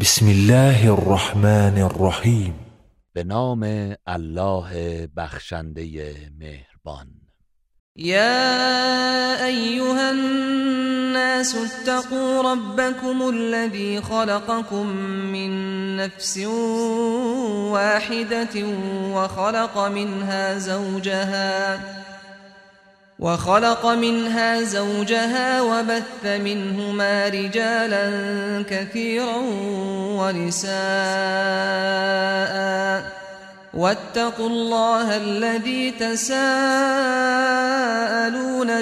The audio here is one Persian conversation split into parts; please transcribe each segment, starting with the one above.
بسم الله الرحمن الرحیم به نام الله بخشنده مهربان. يا أيها الناس اتقوا ربكم الذي خلقكم من نفس واحدة وخلق منها زوجها وخلق منها زوجها وبث منهما رجالا كثيرا ونساء. واتقوا الله الذي تساءلون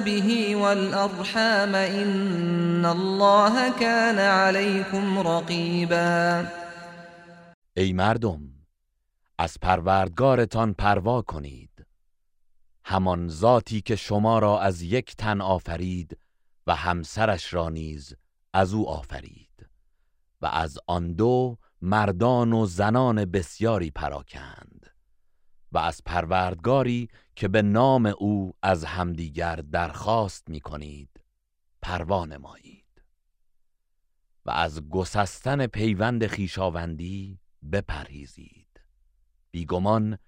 به والأرحام إن الله كان عليكم رقيبا. ای مردم از پروردگارتان پروا کنید. همان ذاتی که شما را از یک تن آفرید و همسرش را نیز از او آفرید. و از آن دو مردان و زنان بسیاری پراکند. و از پروردگاری که به نام او از همدیگر درخواست می کنید پروا نمایید. و از گسستن پیوند خیشاوندی بپرهیزید. بیگمان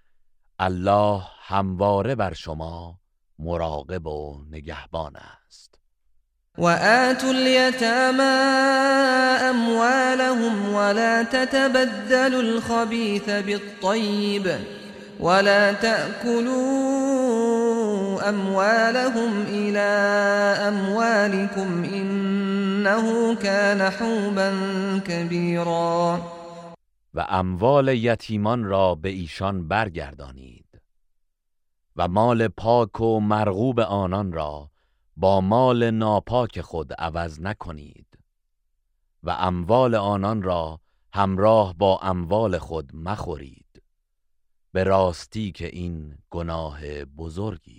الله همواره بر شما مراقب و نگهبان است. وآتوا اليتامى أموالهم ولا تتبدلوا الخبيث بالطيب ولا تأكلوا أموالهم إلى أموالكم إنه كان حوبا كبيرا و اموال یتیمان را به ایشان برگردانید و مال پاک و مرغوب آنان را با مال ناپاک خود عوض نکنید و اموال آنان را همراه با اموال خود مخورید به راستی که این گناه بزرگی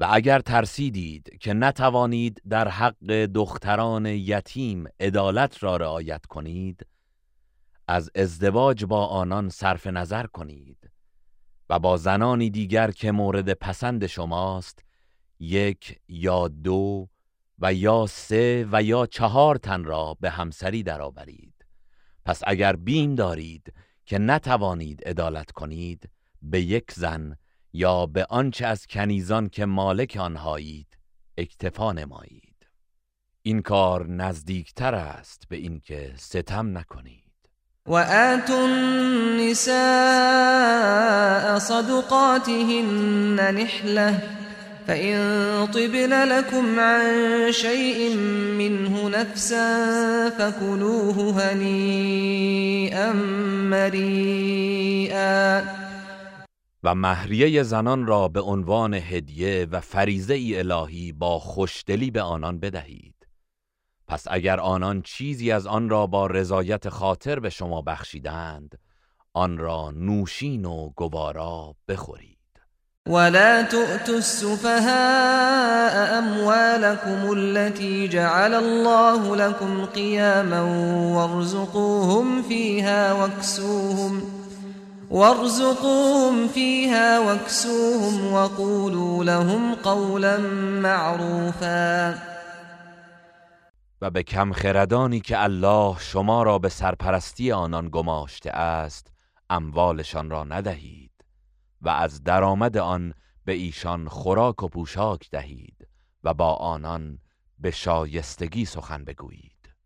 و اگر ترسیدید که نتوانید در حق دختران یتیم عدالت را رعایت کنید از ازدواج با آنان صرف نظر کنید و با زنانی دیگر که مورد پسند شماست یک یا دو و یا سه و یا چهار تن را به همسری درآورید. پس اگر بیم دارید که نتوانید عدالت کنید به یک زن یا به آنچه از کنیزان که مالک آنهایید اکتفا نمایید. این کار نزدیکتر است به اینکه ستم نکنید. و آتوا النساء صدقاتهن نحله فإن طبن لكم عن شيء منه نفسا فكلوه هنيئا مريئا. و مهریه زنان را به عنوان هدیه و فریزه ای الهی با خوشدلی به آنان بدهید. پس اگر آنان چیزی از آن را با رضایت خاطر به شما بخشیدند آن را نوشین و گوارا بخورید. ولا تؤتوا السفهاء أموالكم التي جعل الله لكم قياما وارزقوهم فيها واكسوهم وارزقوهم فيها واكسوهم وقولوا لهم قولا معروفا. و به کم خردانی که الله شما را به سرپرستی آنان گماشته است اموالشان را ندهید و از درآمد آن به ایشان خوراک و پوشاک دهید و با آنان به شایستگی سخن بگویید.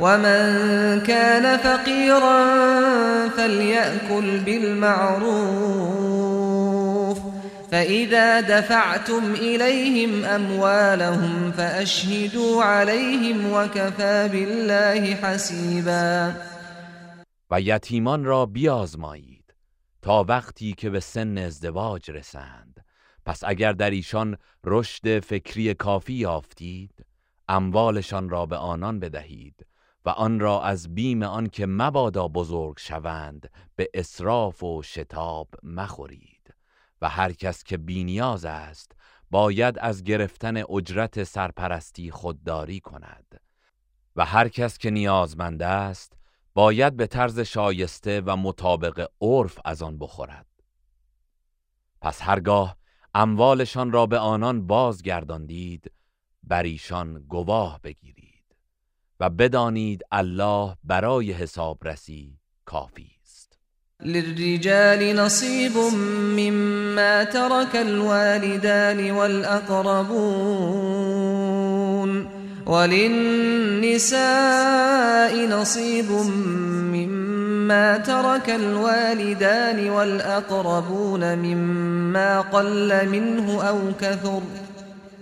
ومن كان فقيرا فليأكل بالمعروف فإذا دفعتم إليهم أموالهم فأشهدوا عليهم وكفى بالله حسیبا و یتیمان را بیازمایید تا وقتی که به سن ازدواج رسند. پس اگر در ایشان رشد فکری کافی یافتید اموالشان را به آنان بدهید. و آن را از بیم آن که مبادا بزرگ شوند به اسراف و شتاب مخورید. و هر کس که بینیاز است باید از گرفتن اجرت سرپرستی خودداری کند. و هر کس که نیازمند است باید به طرز شایسته و مطابق عرف از آن بخورد. پس هرگاه اموالشان را به آنان بازگرداندید بر ایشان گواه بگیرید. و بدانید الله برای حسابرسی کافی است. للرجال نصیب مما ترك الوالدان والأقربون وللنساء نصيب مما ترك الوالدان والأقربون مما قل منه أو كثر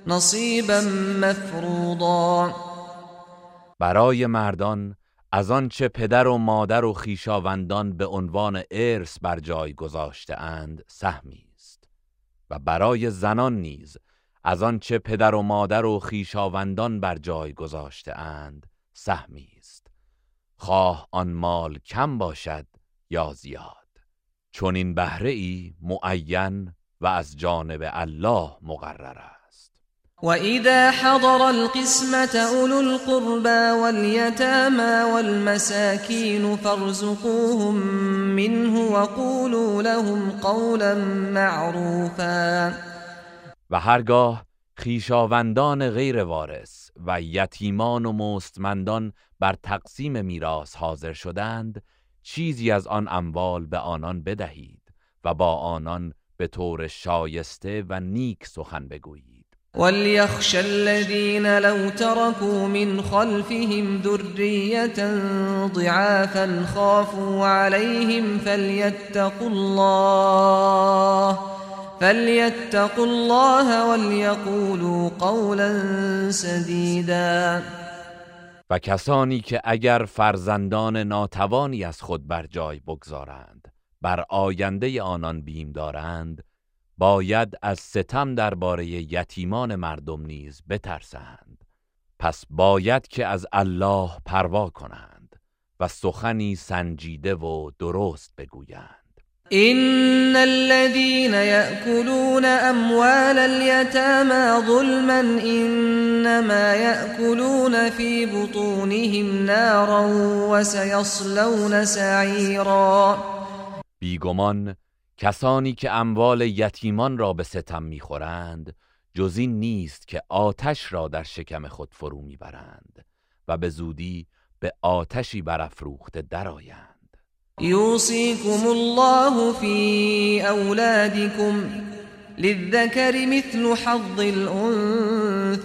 نصيبا مفروضا. برای مردان از آنچه پدر و مادر و خیشاوندان به عنوان ارث بر جای گذاشته اند سهمی است. و برای زنان نیز از آنچه پدر و مادر و خیشاوندان بر جای گذاشته اند سهمی است. خواه آن مال کم باشد یا زیاد؟ چون این بهره ای معین و از جانب الله مقرر است. و اذا حضر القسمة اولو القربى واليتامى والمساكين فارزقوهم منه وقولوا لهم قولا معروفا. و هرگاه خیشاوندان غیر وارث و یتیمان و مستمندان بر تقسیم میراث حاضر شدند چیزی از آن اموال به آنان بدهید و با آنان به طور شایسته و نیک سخن بگویید. وليخشى الذين لو تركوا من خلفهم ذرية ضعافا خافوا عليهم فليتقوا الله فليتقوا الله وليقولوا قولا سديدا و کسانی که اگر فرزندان ناتوانی از خود بر جای بگذارند بر آینده آنان بیم دارند باید از ستم درباره یتیمان مردم نیز بترسند. پس باید که از الله پروا کنند و سخنی سنجیده و درست بگویند. إن الذين يأكلون أموال اليتامى ظلما إنما يأكلون في بطونهم نارا وسيصلون سعيرا. بیگمان کسانی که اموال یتیمان را به ستم می‌خورند جز این نیست که آتش را در شکم خود فرو می‌برند و به زودی به آتشی برافروخته درآیند. يوصيكم الله في أولادكم للذكر مثل حظ الأنثيين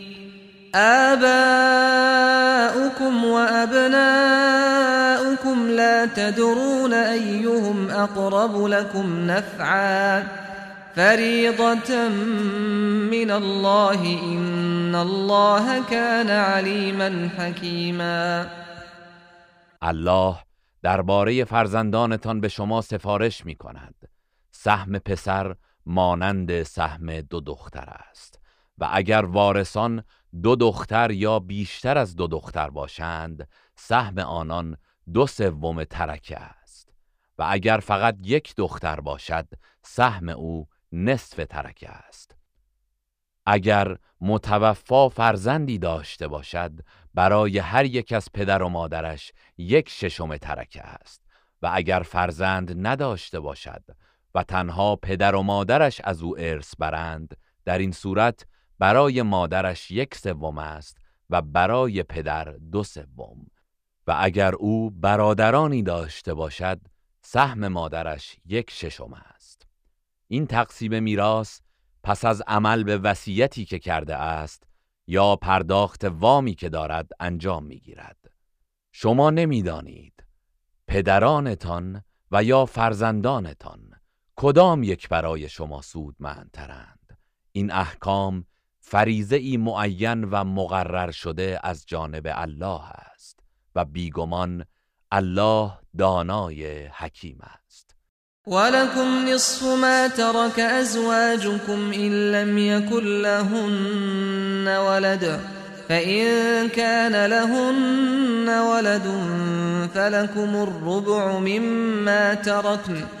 آباؤكم وأبناؤكم لا تدرون أيهم أقرب لكم نفعا فريضة من الله إن الله كان عليما حكيما. الله درباره فرزندانتان به شما سفارش می کند سهم پسر مانند سهم دو دختر است و اگر وارثان دو دختر یا بیشتر از دو دختر باشند سهم آنان دو سوم ترکه است. و اگر فقط یک دختر باشد سهم او نصف ترکه است. اگر متوفا فرزندی داشته باشد برای هر یک از پدر و مادرش یک ششم ترکه است. و اگر فرزند نداشته باشد و تنها پدر و مادرش از او ارث برند در این صورت برای مادرش یک سوم است و برای پدر دو سوم. و اگر او برادرانی داشته باشد سهم مادرش یک ششم است. این تقسیم میراث پس از عمل به وصیتی که کرده است یا پرداخت وامی که دارد انجام می‌گیرد. شما نمی‌دانید پدرانتان و یا فرزندانتان کدام یک برای شما سودمندترند. این احکام فریزه ای معین و مقرر شده از جانب الله است و بیگمان الله دانای حکیم است. ولكم نصف ما ترك أزواجكم إن لم يكن لهن ولد فإن كان لهن ولد فلكم الربع مما تركن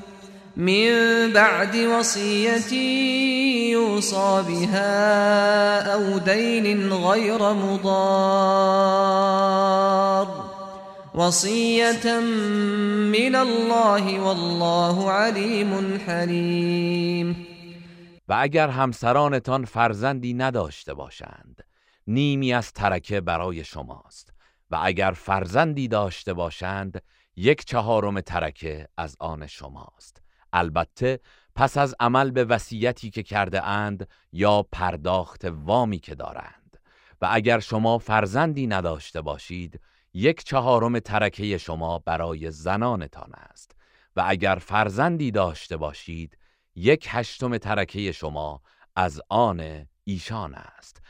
من بعد وصية يوصى بها أو دين غير مضار. وصية من الله والله عليم حليم. و اگر همسرانتان فرزندی نداشته باشند نیمی از ترکه برای شماست. و اگر فرزندی داشته باشند یک چهارم ترکه از آن شماست. البته پس از عمل به وصیتی که کرده اند یا پرداخت وامی که دارند. و اگر شما فرزندی نداشته باشید یک چهارم ترکه شما برای زنانتان است. و اگر فرزندی داشته باشید یک هشتم ترکه شما از آن ایشان است.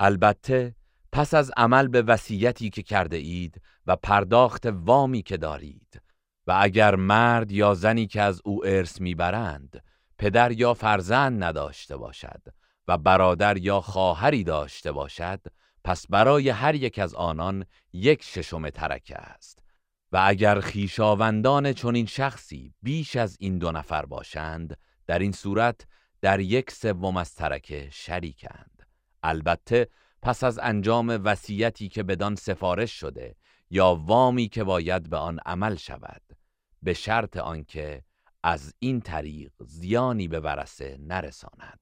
البته پس از عمل به وصیتی که کرده اید و پرداخت وامی که دارید و اگر مرد یا زنی که از او ارث می‌برند پدر یا فرزند نداشته باشد و برادر یا خواهری داشته باشد پس برای هر یک از آنان یک ششم ترکه است. و اگر خیشاوندان چنین شخصی بیش از این دو نفر باشند در این صورت در یک سوم از ترکه شریکند. البته پس از انجام وصیتی که بدان سفارش شده یا وامی که باید به آن عمل شود به شرط آنکه از این طریق زیانی به ورسه نرساند.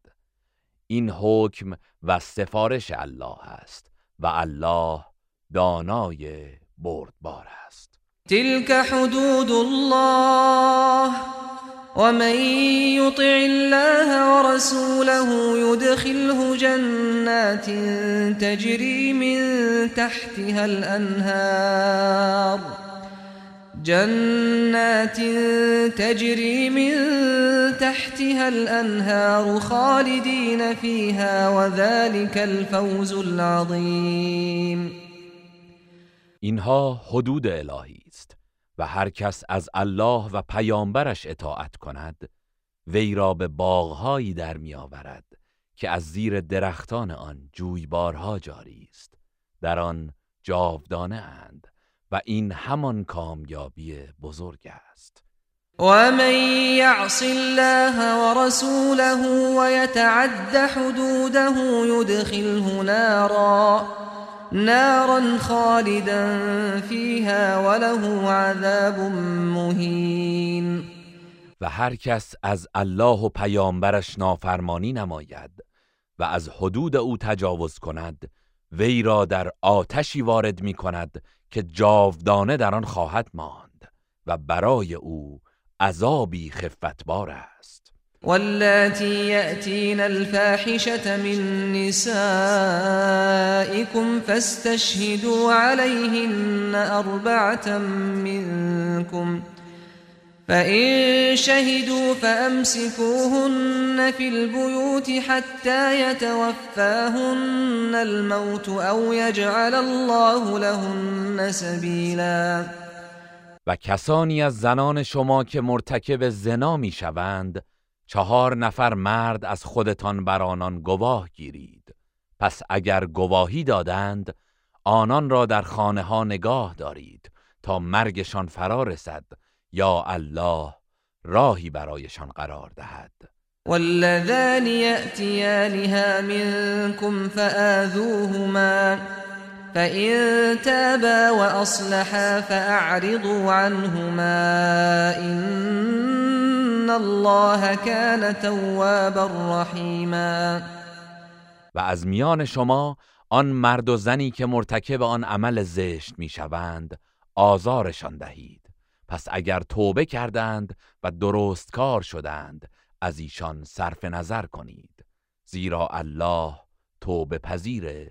این حکم و سفارش الله است و الله دانای بردبار است. تلك حدود الله. ومن يطع الله ورسوله يدخله جنات تجري من تحتها الأنهار. جنات تجري من تحتها الأنهار خالدين فيها وذلك الفوز العظيم. اینها حدود است و هر کس از الله و پیامبرش اطاعت کند وی را به باغهایی در میآورد که از زیر درختان آن جویبارها جاری است. در آن جاودانه اند و این همان کامیابی بزرگ است. ومن يعص الله ورسوله ويتعد حدوده يدخله نارا نارا خالدا فيها وله عذاب مهین و هر کس از الله و پیامبرش نافرمانی نماید و از حدود او تجاوز کند وی را در آتشی وارد می کند که جاودانه در آن خواهد ماند و برای او عذابی خفتبار است. واللاتی یأتین الفاحشة من نسائكم فاستشهدوا عليهن أربعة منكم. فإن شهدوا فأمسكوهن في البيوت حتى يتوفاهن الموت أو يجعل الله لهن سبيلا. و کسانی از زنان شما که مرتکب زنا می شوند چهار نفر مرد از خودتان بر آنان گواه گیرید. پس اگر گواهی دادند آنان را در خانه ها نگاه دارید تا مرگشان فرا رسد یا الله راهی برایشان قرار دهد. والذان يأتيانها منكم فآذوهما فإن تابا وأصلحا فأعرضوا عنهما إن الله كان توابا رحيما و از میان شما آن مرد و زنی که مرتکب آن عمل زشت می‌شوند آزارشان دهید. پس اگر توبه کردند و درست کار شدند از ایشان صرف نظر کنید. زیرا الله توبه پذیر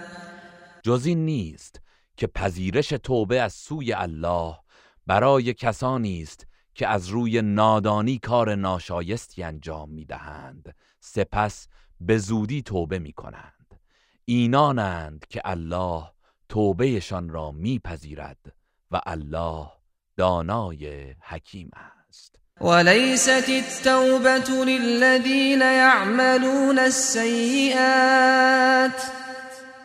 جز این نیست که پذیرش توبه از سوی الله برای کسانی است که از روی نادانی کار ناشایستی انجام می‌دهند. سپس به زودی توبه می کنند اینانند که الله توبهشان را میپذیرد و الله دانای حکیم است. وليست التوبة للذين يعملون السيئات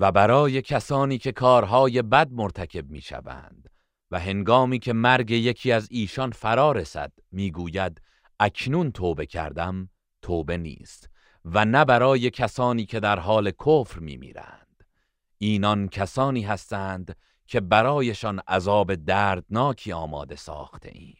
و برای کسانی که کارهای بد مرتکب می شوند و هنگامی که مرگ یکی از ایشان فرا رسد می‌گوید اکنون توبه کردم توبه نیست و نه برای کسانی که در حال کفر میمیرند. اینان کسانی هستند که برایشان عذاب دردناکی آماده ساخته ایم.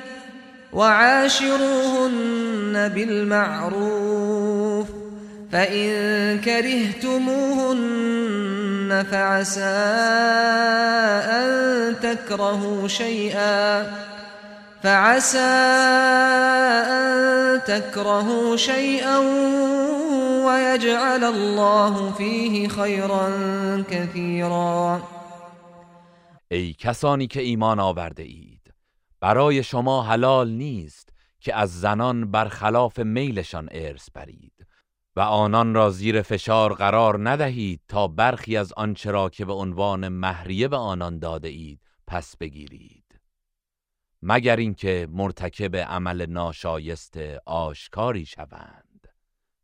وعاشروهن بالمعروف فإن كرهتموهن فعسى أن تكرهوا شيئا فعسى أن تكرهوا شيئا ويجعل الله فيه خيرا كثيرا. ای کسانی که ایمان آورده اید برای شما حلال نیست که از زنان برخلاف میلشان ارث برید و آنان را زیر فشار قرار ندهید تا برخی از آنچه را که به عنوان مهریه به آنان داده اید پس بگیرید. مگر اینکه مرتکب عمل ناشایست آشکاری شوند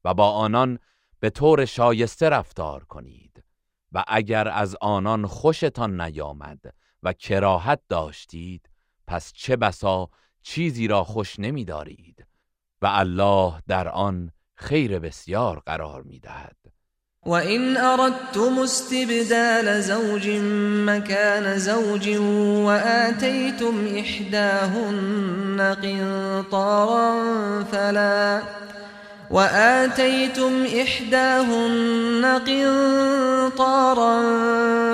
و با آنان به طور شایسته رفتار کنید و اگر از آنان خوشتان نیامد و کراهت داشتید پس چه بسا چیزی را خوش نمیدارید و الله در آن خیر بسیار قرار می‌دهد. وإن أردتم استبدال زوج مكان زوج وآتيتم إحداهن قنطارا فلا وآتيتم إحداهن قنطارا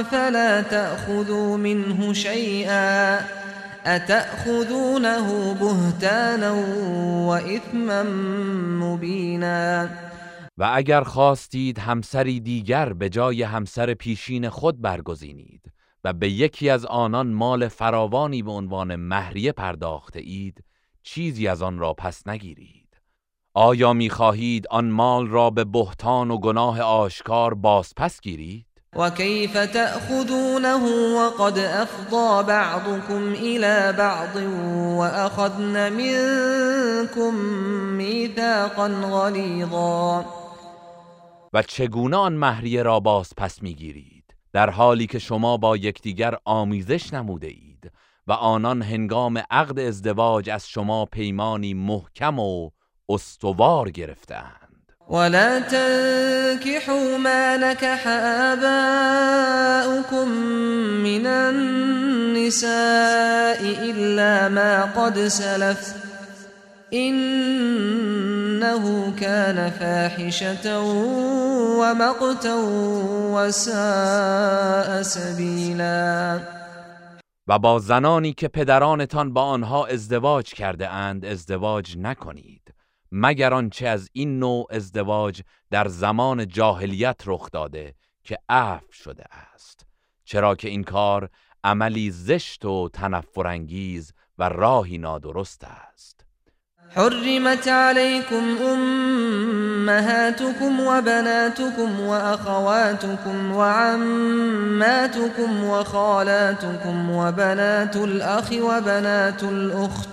فلا تأخذوا منه شيئا أتأخذونه بهتانا وإثما مبينا؟ و اگر خواستید همسری دیگر به جای همسر پیشین خود برگزینید و به یکی از آنان مال فراوانی به عنوان مهریه پرداخته اید چیزی از آن را پس نگیرید. آیا می‌خواهید آن مال را به بهتان و گناه آشکار باز پس گیرید؟ وكيف تأخذونه وقد أفضى بعضكم إلى بعض وأخذن منكم ميثاقا غليظا. و چگونه آن مهریه را باز پس می‌گیرید؟ در حالی که شما با یکدیگر آمیزش نموده اید و آنان هنگام عقد ازدواج از شما پیمانی محکم و استوار گرفتند ولا تنكحوا ما نكح آباؤكم من النساء إلا ما قد سلف إنه كان فاحشة ومقتا وساء سبيلا. و با زنانی که پدرانتان با آنها ازدواج کرده اند ازدواج نکنید. مگر آنچه از این نوع ازدواج در زمان جاهلیت رخ داده که عفو شده است؟ چرا که این کار عملی زشت و تنفرانگیز و راهی نادرست است. حرمت عليكم أمهاتكم وبناتكم وأخواتكم وعماتكم وخالاتكم وبنات الأخ وبنات الأخت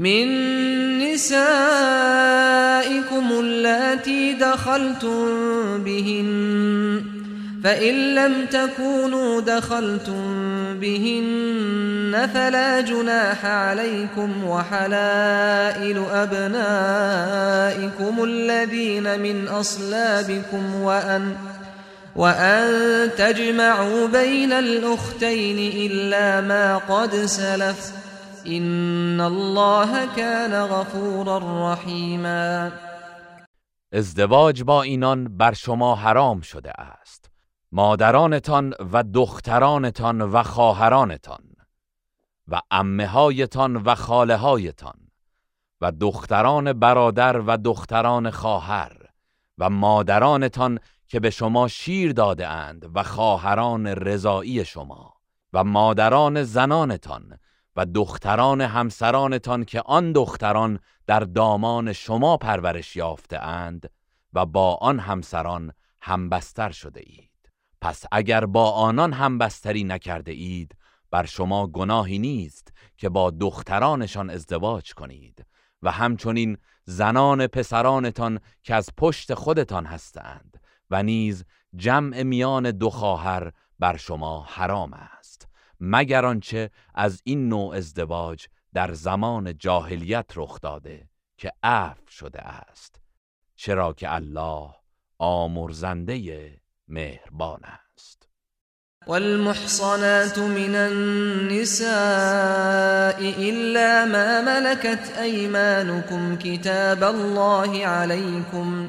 من نسائكم اللاتي دخلتم بهن فإن لم تكونوا دخلتم بهن فلا جناح عليكم وحلائل أبنائكم الذين من أصلابكم وأن وأن تجمعوا بين الأختين إلا ما قد سلف. إن الله كان غفورا رحيما. ازدواج با اینان بر شما حرام شده است. مادرانتان و دخترانتان و خواهرانتان و امهایتان و خاله هایتان و دختران برادر و دختران خواهر و مادرانتان که به شما شیر داده اند و خواهران رضایی شما و مادران زنانتان دختران همسرانتان که آن دختران در دامان شما پرورش یافته اند و با آن همسران همبستر شده اید. پس اگر با آنان همبستری نکرده اید بر شما گناهی نیست که با دخترانشان ازدواج کنید و همچنین زنان پسرانتان که از پشت خودتان هستند و نیز جمع میان دو خواهر بر شما حرام است مگر آنچه از این نوع ازدواج در زمان جاهلیت رخ داده که عفو شده است چرا که الله آمرزنده مهربان است. والمحصنات من النساء إلا ما ملكت أيمانكم كتاب الله عليكم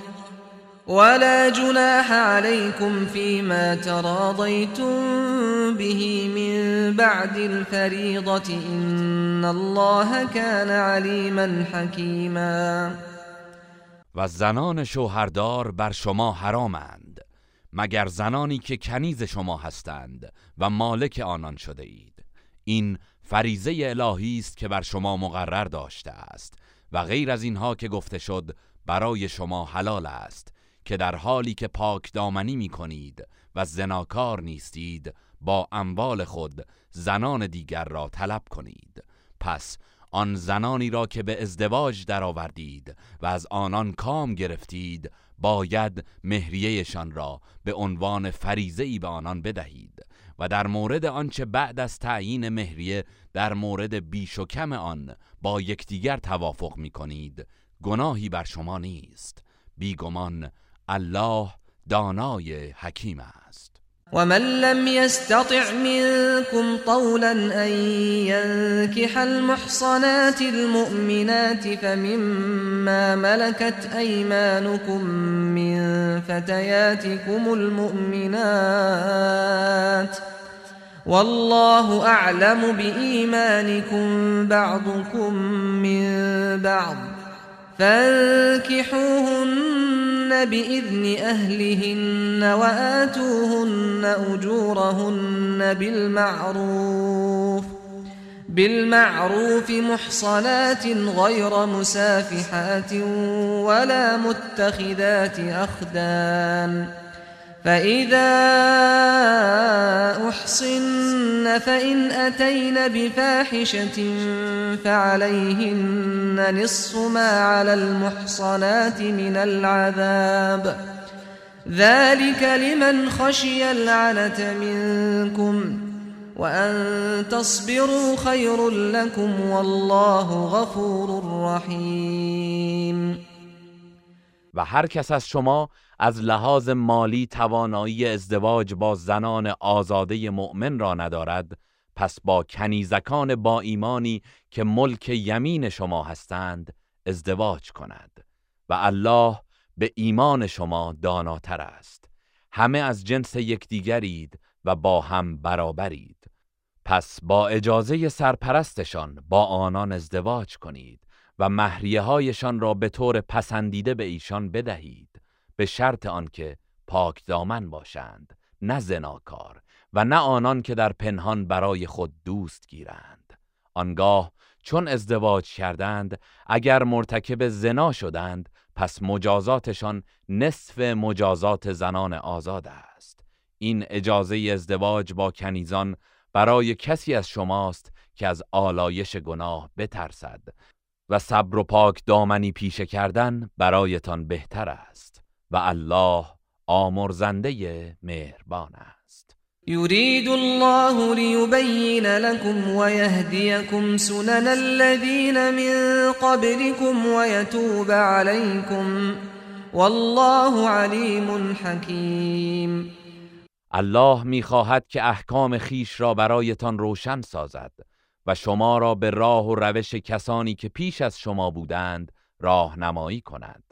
ولا جناح عليكم فيما تراضيتم به من بعد الفريضة إن الله كان عليما حكيما. و زنان شوهردار بر شما حرامند مگر زنانی که کنیز شما هستند و مالک آنان شده اید. این فریزه الهی است که بر شما مقرر داشته است و غیر از اینها که گفته شد برای شما حلال است. که در حالی که پاک دامنی می کنید و زناکار نیستید با اموال خود زنان دیگر را طلب کنید. پس آن زنانی را که به ازدواج درآوردید و از آنان کام گرفتید باید مهریهشان را به عنوان فریزه ای به آنان بدهید و در مورد آنچه بعد از تعیین مهریه در مورد بیش و کم آن با یکدیگر توافق می کنید گناهی بر شما نیست. بیگمان الله دانای حکیم است. ومن لم يستطع منكم طولا أن ينكح المحصنات المؤمنات فمما ملكت أيمانكم من فتياتكم المؤمنات والله أعلم بإيمانكم بعضكم من بعض فانكحوهن بإذن أهلهن وآتوهن أجورهن بالمعروف بالمعروف محصنات غير مسافحات ولا متخذات أخدان فإذا أحصن فإن أتين بفاحشة فعليهن نصف ما على المحصنات من العذاب. ذلك لمن خشي العنة منكم وأن تصبروا خير لكم والله غفور رحيم. و هر کس از شما از لحاظ مالی توانایی ازدواج با زنان آزاده مؤمن را ندارد پس با کنیزکان با ایمانی که ملک یمین شما هستند ازدواج کند و الله به ایمان شما داناتر است. همه از جنس یکدیگرید و با هم برابرید. پس با اجازه سرپرستشان با آنان ازدواج کنید و مهریه هایشان را به طور پسندیده به ایشان بدهید. به شرط آنکه پاک دامن باشند نه زناکار و نه آنان که در پنهان برای خود دوست گیرند. آنگاه چون ازدواج کردند اگر مرتکب زنا شدند پس مجازاتشان نصف مجازات زنان آزاد است. این اجازه ازدواج با کنیزان برای کسی از شماست که از آلایش گناه بترسد و صبر و پاک دامنی پیشه کردن برایتان بهتر است. و الله آمرزنده مهربان است. يريد الله ليبين لكم ويهديكم سنن الذين من قبلكم ويتوب عليكم والله عليم حكيم الله می‌خواهد که احکام خیش را برایتان روشن سازد و شما را به راه و روش کسانی که پیش از شما بودند راهنمایی کند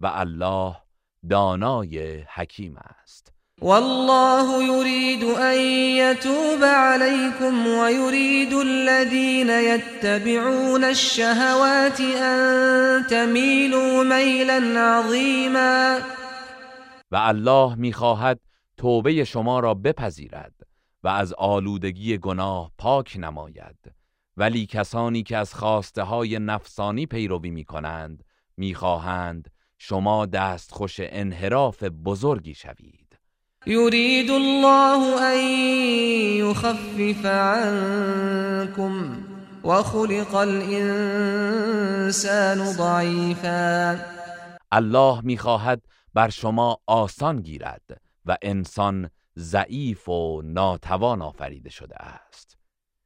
و الله دانای حکیم است. والله يريد أن يتوب عليكم ويريد الذين يتبعون الشهوات أن تميلوا ميلا عظيما. و الله می‌خواهد توبه شما را بپذیرد و از آلودگی گناه پاک نماید. ولی کسانی که از خواسته های نفسانی پیروی می کنند می‌خواهند شما دستخوش انحراف بزرگی شوید. يريد الله أن يخفف عنكم وخلق الإنسان ضعيفا الله می‌خواهد بر شما آسان گیرد و انسان ضعیف و ناتوان آفریده شده است.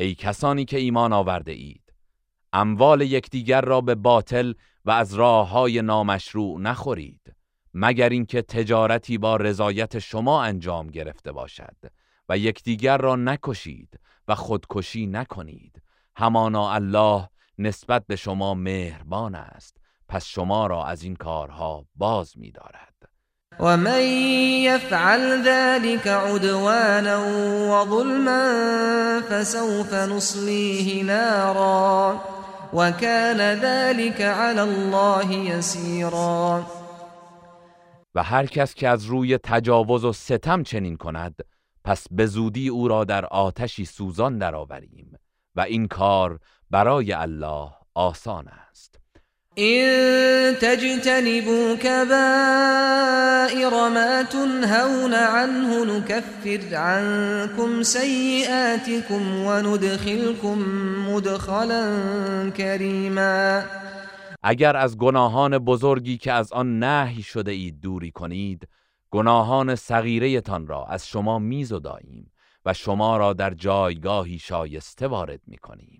ای کسانی که ایمان آورده اید. اموال یکدیگر را به باطل و از راه های نامشروع نخورید مگر اینکه تجارتی با رضایت شما انجام گرفته باشد و یکدیگر را نکشید و خودکشی نکنید. همانا الله نسبت به شما مهربان است پس شما را از این کارها باز می‌دارد. من یفعل ذلك عدوانا وظلما فسوف نصلیه نارا وكان ذلك على الله يسيرا. و هر کس که از روی تجاوز و ستم چنین کند پس به زودی او را در آتشی سوزان درآوریم و این کار برای الله آسان است. این تجتنبوا كبائر ما تنهون عنه نكفر عنكم سيئاتكم وندخلكم مدخلا كريما. اگر از گناهان بزرگی که از آن نهی شده اید دوری کنید گناهان صغیره تان را از شما میزداییم و شما را در جایگاهی شایسته وارد می‌کنیم.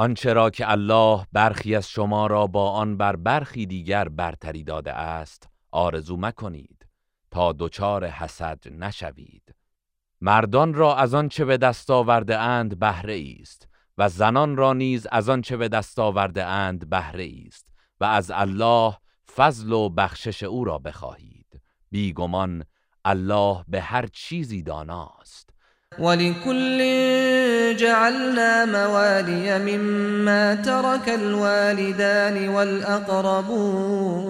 آنچه را که الله برخی از شما را با آن بر برخی دیگر برتری داده است آرزو مکنید تا دچار حسد نشوید. مردان را از آنچه به دست آورده اند بهره است و زنان را نیز از آنچه به دست آورده اند بهره است و از الله فضل و بخشش او را بخواهید. بیگمان الله به هر چیزی داناست. ولكل جعلنا موالي مما ترك الوالدان والأقربون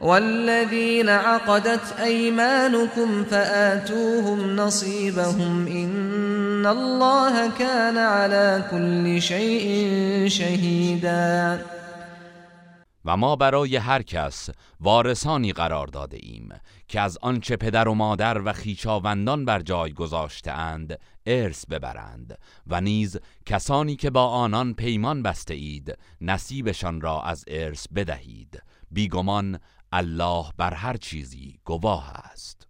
والذين عقدت أيمانكم فآتوهم نصيبهم إن الله كان على كل شيء شهيدا. و ما برای هر کس وارثانی قرار داده ایم. که از آنچه پدر و مادر و خیشاوندان بر جای گذاشته اند ارث ببرند و نیز کسانی که با آنان پیمان بسته اید نصیبشان را از ارث بدهید. بیگمان الله بر هر چیزی گواه است.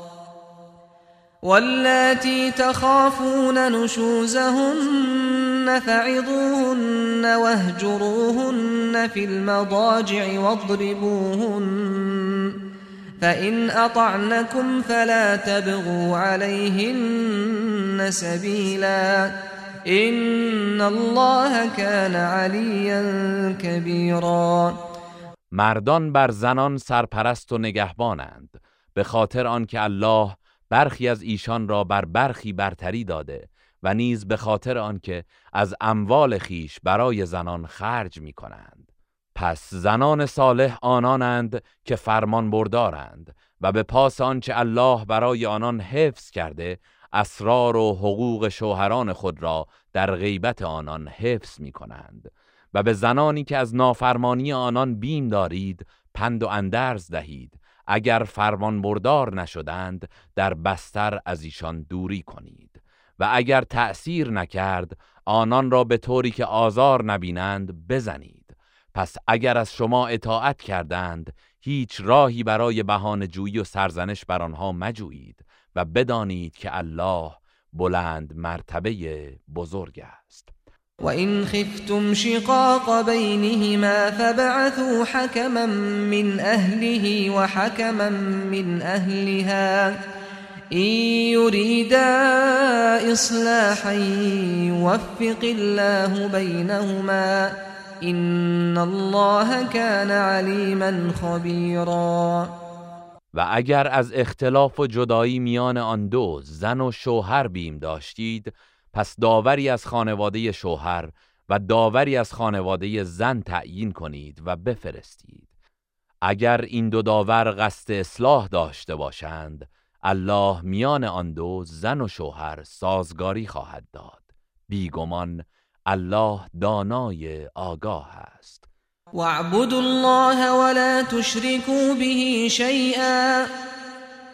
واللاتي تخافون نشوزهن فعظوهن واهجروهن في المضاجع واضربوهن فإن أطعنكم فلا تبغوا عليهن سبيلا إن الله كان عليا كبيرا. مردان بر زنان سرپرست و نگهبانند به خاطر آنکه الله برخی از ایشان را بر برخی برتری داده و نیز به خاطر آنکه از اموال خیش برای زنان خرج می کنند. پس زنان صالح آنانند که فرمان بردارند و به پاس آنچه الله برای آنان حفظ کرده اسرار و حقوق شوهران خود را در غیبت آنان حفظ می کنند و به زنانی که از نافرمانی آنان بیم دارید پند و اندرز دهید اگر فرمان بردار نشدند در بستر از ایشان دوری کنید. و اگر تأثیر نکرد آنان را به طوری که آزار نبینند بزنید. پس اگر از شما اطاعت کردند هیچ راهی برای بهانه جویی و سرزنش بر آنها مجویید و بدانید که الله بلند مرتبه بزرگ است. وإن خفتم شقاق بينهما فبعثوا حكما من أهله وحكما من أهلها. این یریدا إصلاحا یوفق الله بینهما این الله كان علیما خبیرا و اگر از اختلاف و جدایی میان آن دو زن و شوهر بیم داشتید پس داوری از خانواده شوهر و داوری از خانواده زن تعیین کنید و بفرستید. اگر این دو داور قصد اصلاح داشته باشند الله میان آن دو زن و شوهر سازگاری خواهد داد. بیگمان الله دانای آگاه است. واعبدوا الله ولا تشركوا به شيئا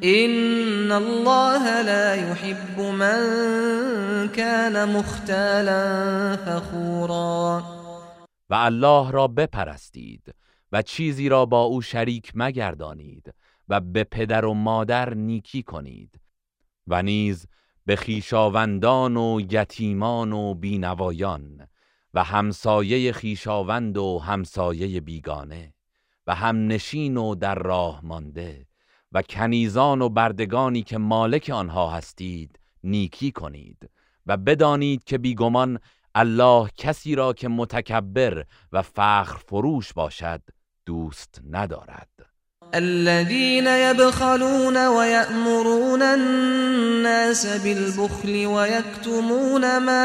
این الله لا يحب من كان مختالا فخورا و الله را بپرستید و چیزی را با او شریک مگردانید و به پدر و مادر نیکی کنید و نیز به خیشاوندان و یتیمان و بینوایان و همسایه خیشاوند و همسایه بیگانه و همنشین و در راه مانده و کنیزان و بردگانی که مالک آنها هستید نیکی کنید و بدانید که بیگمان الله کسی را که متکبر و فخر فروش باشد دوست ندارد. الذين يبخلون ويأمرون الناس بالبخل ويكتمون ما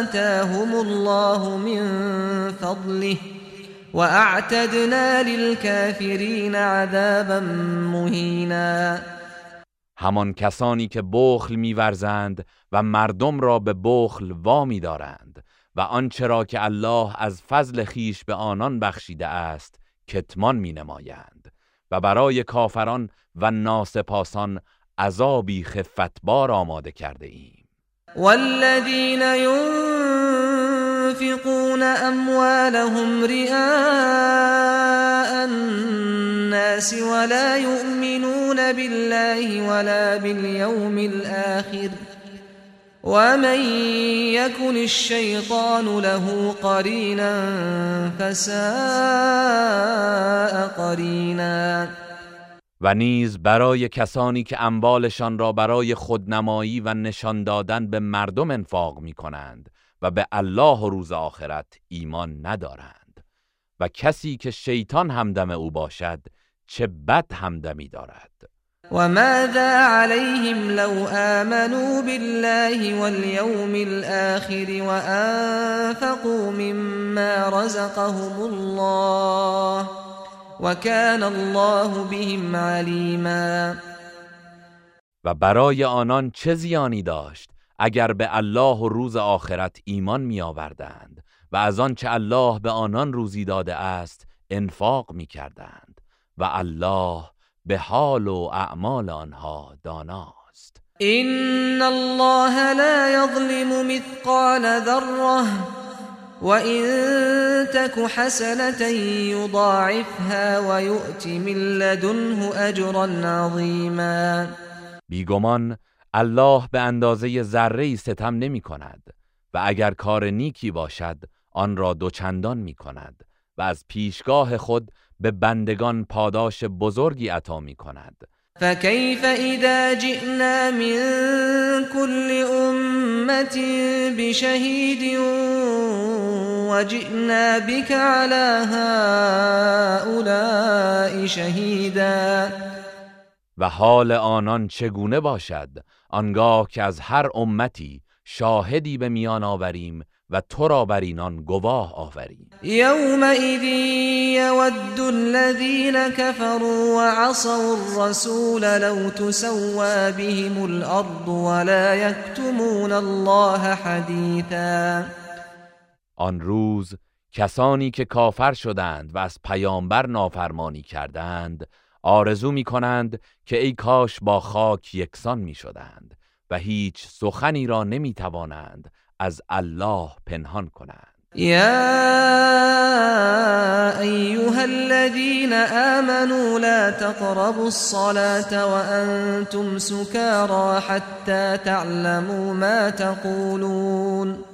آتاهم الله من فضله واعتدنا للكافرین عذابا مهینا همان کسانی که بخل میورزند و مردم را به بخل وامی دارند و آنچه را که الله از فضل خیش به آنان بخشیده است کتمان می نمایند و برای کافران و ناسپاسان عذابی خفتبار آماده کرده ایم. والذین ينفقون أموالهم رئاء الناس ولا يؤمنون بالله ولا باليوم الآخر ومن يكن الشيطان له قرينا فساء قرینا و نیز برای کسانی که اموالشان را برای خودنمایی و نشان دادن به مردم انفاق می کنند و به الله و روز آخرت ایمان ندارند. و کسی که شیطان همدم او باشد چه بد همدمی دارد. و ماذا علیهم لو آمنوا بالله واليوم الآخر وأنفقوا مما رزقهم الله وكان الله بهم علیما. و برای آنان چه زیانی داشت؟ اگر به الله و روز آخرت ایمان می آوردند و از آنچه الله به آنان روزی داده است انفاق می کردند و الله به حال و اعمال آنها داناست. این الله لا یظلم مثقال ذره وإن تك حسنة يضاعفها ويؤت من لدنه أجرا عظيما بیگمان الله به اندازه ذره ستم نمی کند و اگر کار نیکی باشد آن را دوچندان می کند و از پیشگاه خود به بندگان پاداش بزرگی عطا می کند فكيف اذا جئنا من كل امه بشهيد وجئنا بك على هؤلاء شهيدا و حال آنان چگونه باشد؟ آنگاه که از هر امتی شاهدی به میان آوریم و تو را بر اینان گواه آوریم. یومئذ یود الذین كفروا وعصوا الرسول لو تسوى بهم الارض ولا یکتمون الله حدیثا. آن روز کسانی که کافر شدند و از پیامبر نافرمانی کردند آرزو می کنند که ای کاش با خاک یکسان می شدند و هیچ سخنی را نمی توانند از الله پنهان کنند. يا أيها الذين آمنوا لا تقربوا الصلاة وأنتم سكارى حتى تعلموا ما تقولون.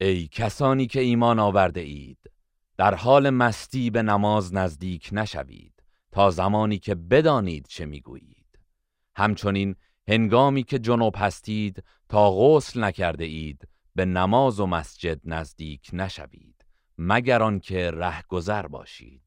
ای کسانی که ایمان آورده اید در حال مستی به نماز نزدیک نشوید تا زمانی که بدانید چه می‌گویید. همچنین هنگامی که جنوب هستید تا غسل نکرده اید به نماز و مسجد نزدیک نشوید مگر آنکه رهگذر باشید.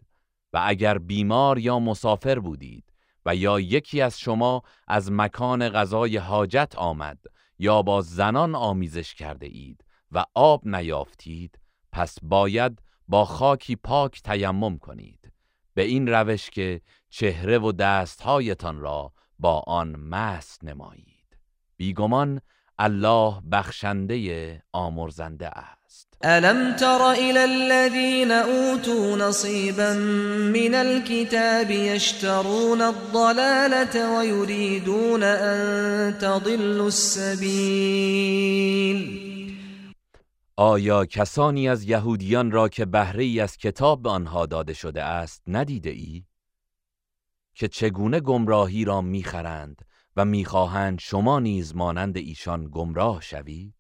و اگر بیمار یا مسافر بودید و یا یکی از شما از مکان غذای حاجت آمد یا با زنان آمیزش کرده اید و آب نیافتید پس باید با خاکی پاک تیمم کنید. به این روش که چهره و دستهایتان را با آن مست نمایید. بیگمان الله بخشنده آمرزنده است. الم تر الى الذين اوتوا نصيبا من الكتاب يشترون الضلاله ويريدون ان تضلوا السبيل؟ آیا کسانی از یهودیان را که بهره ای از کتاب به آنها داده شده است ندیده ای؟ که چگونه گمراهی را می‌خرند و می‌خواهند شما نیز مانند ایشان گمراه شوید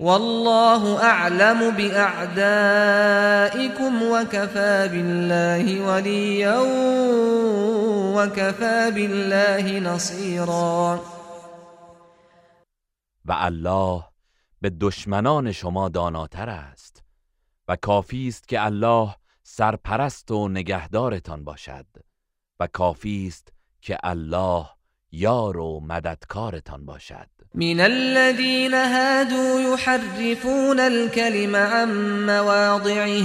والله اعلم باعدائكم وكفى بالله وليا وكفى بالله نصيرا و الله به دشمنان شما داناتر است و کافی است که الله سرپرست و نگهدارتان باشد و کافی است که الله یار و مددکارتان باشد. من الذين هادوا يحرفون الكلم عن مواضعه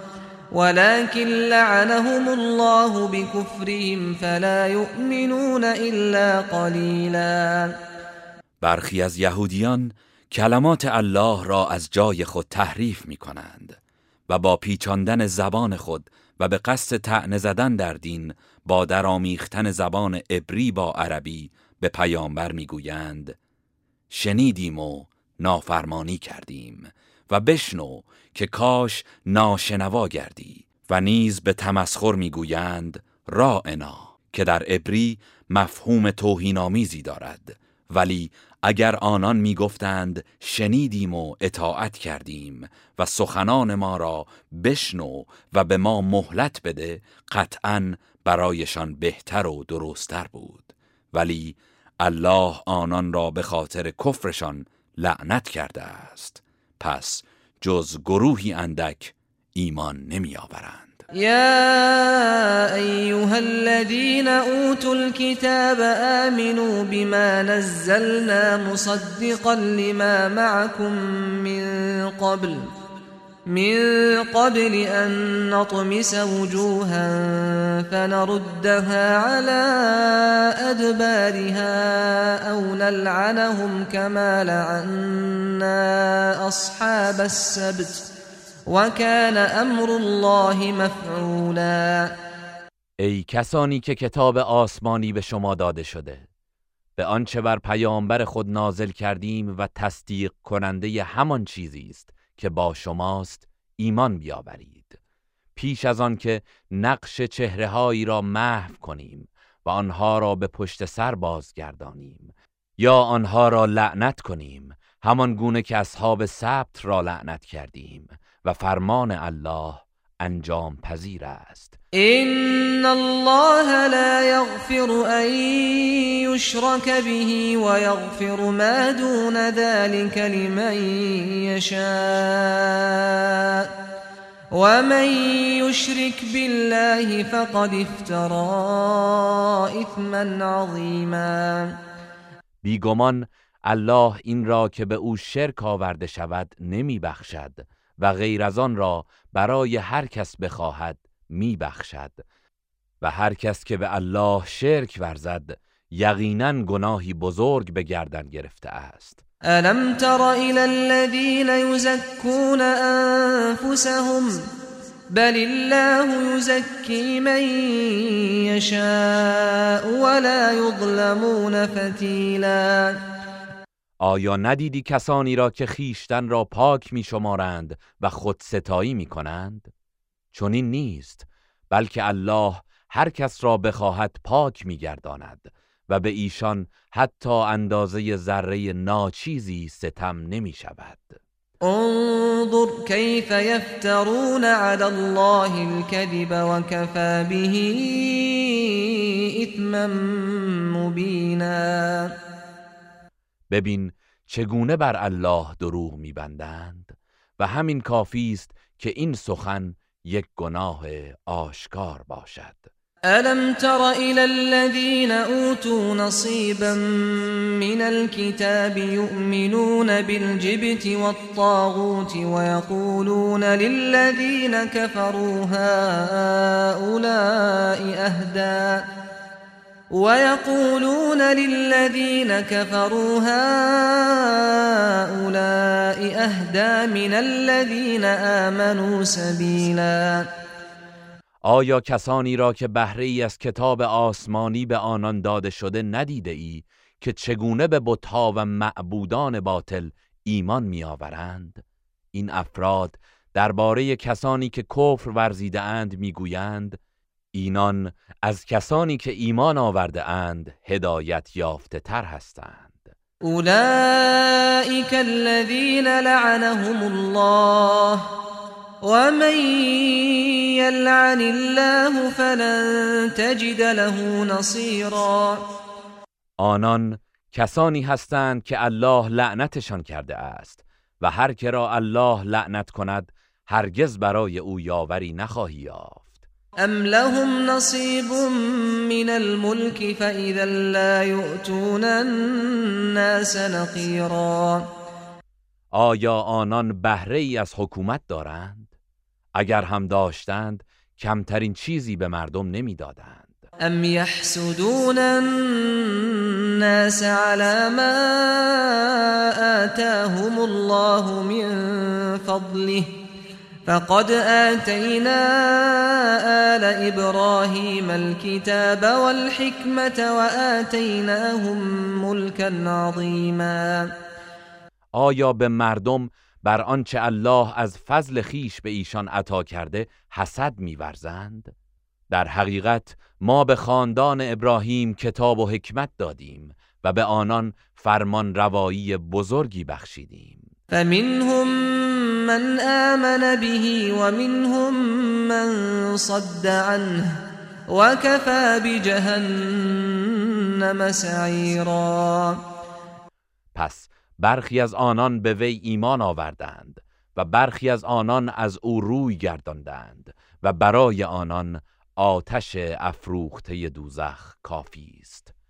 ولكن لعنهم الله بكفرهم فلا يؤمنون إلا قليلا. برخی از یهودیان کلمات الله را از جای خود تحریف می کنند و با پیچاندن زبان خود و به قصد تعنه زدن در دین با درآمیختن زبان عبری با عربی به پیامبر می‌گویند شنیدیم و نافرمانی کردیم. و بشنو که کاش ناشنوا گردی و نیز به تمسخر می‌گویند راعنا که در عبری مفهوم توهینآمیزی دارد. ولی اگر آنان می‌گفتند شنیدیم و اطاعت کردیم و سخنان ما را بشنو و به ما مهلت بده قطعا برایشان بهتر و درستتر بود. ولی الله آنان را به خاطر کفرشان لعنت کرده است. پس جز گروهی اندک ایمان نمی آورند. يا أيها الذين أوتوا الكتاب آمنوا بما نزلنا مصدقا لما معكم من قبل من قبل أن نطمس وجوها فنردها على أدبارها أو نلعنهم كما لعنا أصحاب السبت وكان امر الله مفعولا. ای کسانی که کتاب آسمانی به شما داده شده به آنچه بر پیامبر خود نازل کردیم و تصدیق کننده همان چیزی است که با شماست ایمان بیاورید. پیش از آن که نقش چهرههایی را محو کنیم و آنها را به پشت سر بازگردانیم یا آنها را لعنت کنیم همان گونه که اصحاب سبت را لعنت کردیم و فرمان الله انجام پذیر است. ان الله لا يغفر ان يشرك به ويغفر ما دون ذلك لمن يشاء ومن يشرك بالله فقد افترى اثما عظيما بیگمان الله این را که به او شرک آورده شود نمی بخشد و غیر از آن را برای هر کس بخواهد. می بخشد و هر کس که به الله شرک ورزد یقینا گناهی بزرگ به گردن گرفته است. الم تر الى الذين يزكون انفسهم بل الله يزكي من يشاء ولا يظلمون فتيلا. آیا ندیدی کسانی را که خیشتن را پاک می شمارند و خود ستایی می کنند؟ چون این نیست بلکه الله هر کس را بخواهد پاک می گرداند و به ایشان حتی اندازه ذره ناچیزی ستم نمی شود انظر كيف يفترون على الله الكذب وكفى به اثما مبینا. ببین چگونه بر الله دروغ میبندند و همین کافی است که این سخن یک گناه آشکار باشد. ألم تر إلى الذين أوتوا نصيبا من الكتاب يؤمنون بالجبت والطاغوت ويقولون للذين كفروا هؤلاء أهدى ويقولون للذين كفروا هؤلاء اهدى من الذين آمنوا سبيلا. آیا کسانی را که بهره ای از کتاب آسمانی به آنان داده شده ندیده ای که چگونه به بتها و معبودان باطل ایمان میآورند؟ این افراد درباره کسانی که کفر ورزیده اند می‌گویند اینان از کسانی که ایمان آورده اند هدایت یافته تر هستند. اولئک الذین لعنهم الله ومن يلعن الله فلن تجد له نصيرا آنان کسانی هستند که الله لعنتشان کرده است و هر که را الله لعنت کند هرگز برای او یاوری نخواهی یافت. ام لهم نصیب من الملك فاذا لا يؤتون الناس نقیرا آیا آنان بهره ای از حکومت دارند؟ اگر هم داشتند کمترین چیزی به مردم نمی‌دادند. ام يحسدون الناس على ما آتاهم الله من فضله فقد آتينا آل إبراهيم الكتاب والحكمة وآتيناهم ملكا عظيما. آیا به مردم بر آنچه الله از فضل خیش به ایشان عطا کرده حسد میورزند؟ در حقیقت ما به خاندان ابراهیم کتاب و حکمت دادیم و به آنان فرمان روایی بزرگی بخشیدیم. فمنهم من آمن به ومنهم من صد عنه وكفى بجهنم سعیرا پس برخی از آنان به وی ایمان آوردند و برخی از آنان از او روی گرداندند و برای آنان آتش افروخته دوزخ کافی است.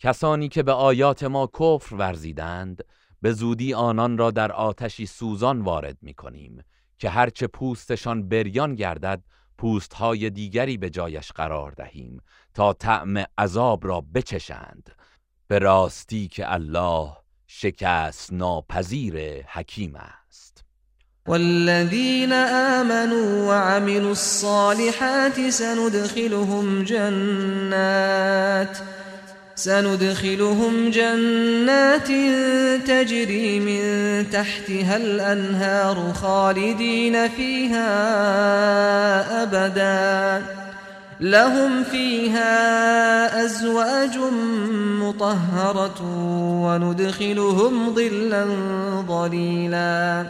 کسانی که به آیات ما کفر ورزیدند به زودی آنان را در آتشی سوزان وارد می کنیم که هرچه پوستشان بریان گردد پوستهای دیگری به جایش قرار دهیم تا طعم عذاب را بچشند. به راستی که الله شکست ناپذیر حکیم است. والذین آمنوا وعملوا الصالحات سندخلهم جنات سندخلهم جنات تجري من تحتها الأنهار خالدين فيها أبدا. لهم فيها أزواج مطهرة وندخلهم ظلا ظليلا.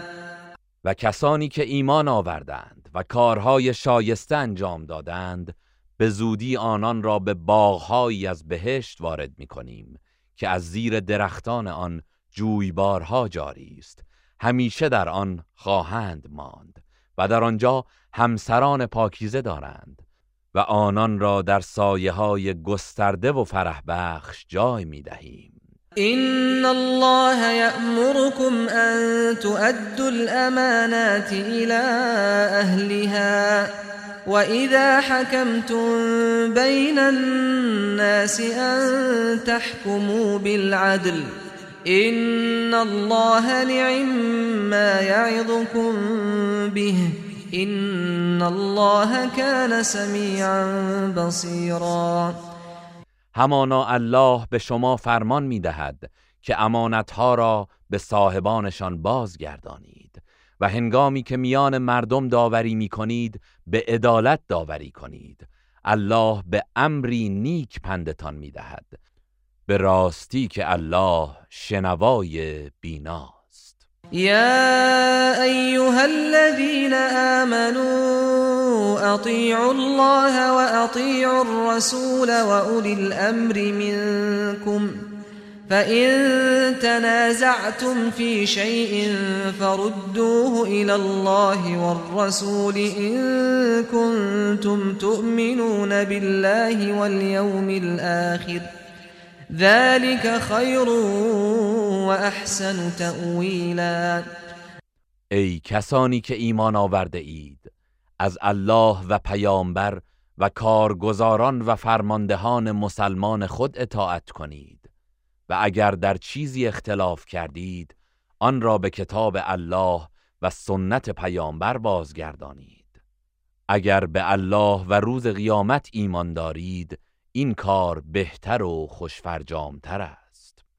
و کسانی که ایمان آوردند و کارهای شایسته انجام دادند به زودی آنان را به باغهایی از بهشت وارد می کنیم که از زیر درختان آن جویبارها جاری است. همیشه در آن خواهند ماند و در آنجا همسران پاکیزه دارند و آنان را در سایه های گسترده و فرح بخش جای می دهیم إن الله يأمركم أن تؤدوا الأمانات إلى أهلها وإذا حكمتم بين الناس أن تحكموا بالعدل إن الله نعم ما يعظكم به إن الله كان سميعا بصيرا. همانا الله به شما فرمان می دهد که امانتها را به صاحبانشان بازگردانید و هنگامی که میان مردم داوری می کنید به عدالت داوری کنید. الله به امری نیک پندتان می دهد به راستی که الله شنوای بیناست. يا أيها الذين آمنوا أطيعوا الله وأطيعوا الرسول وأولي الأمر منكم فإن تنازعتم في شيء فردوه إلى الله والرسول إن كنتم تؤمنون بالله واليوم الآخر ذلك خير وأحسن تأويلا. ای کسانی که ایمان آورده اید از الله و پیامبر و کارگزاران و فرماندهان مسلمان خود اطاعت کنید. و اگر در چیزی اختلاف کردید آن را به کتاب الله و سنت پیامبر بازگردانید. اگر به الله و روز قیامت ایمان دارید این کار بهتر و خوشفرجامتر است.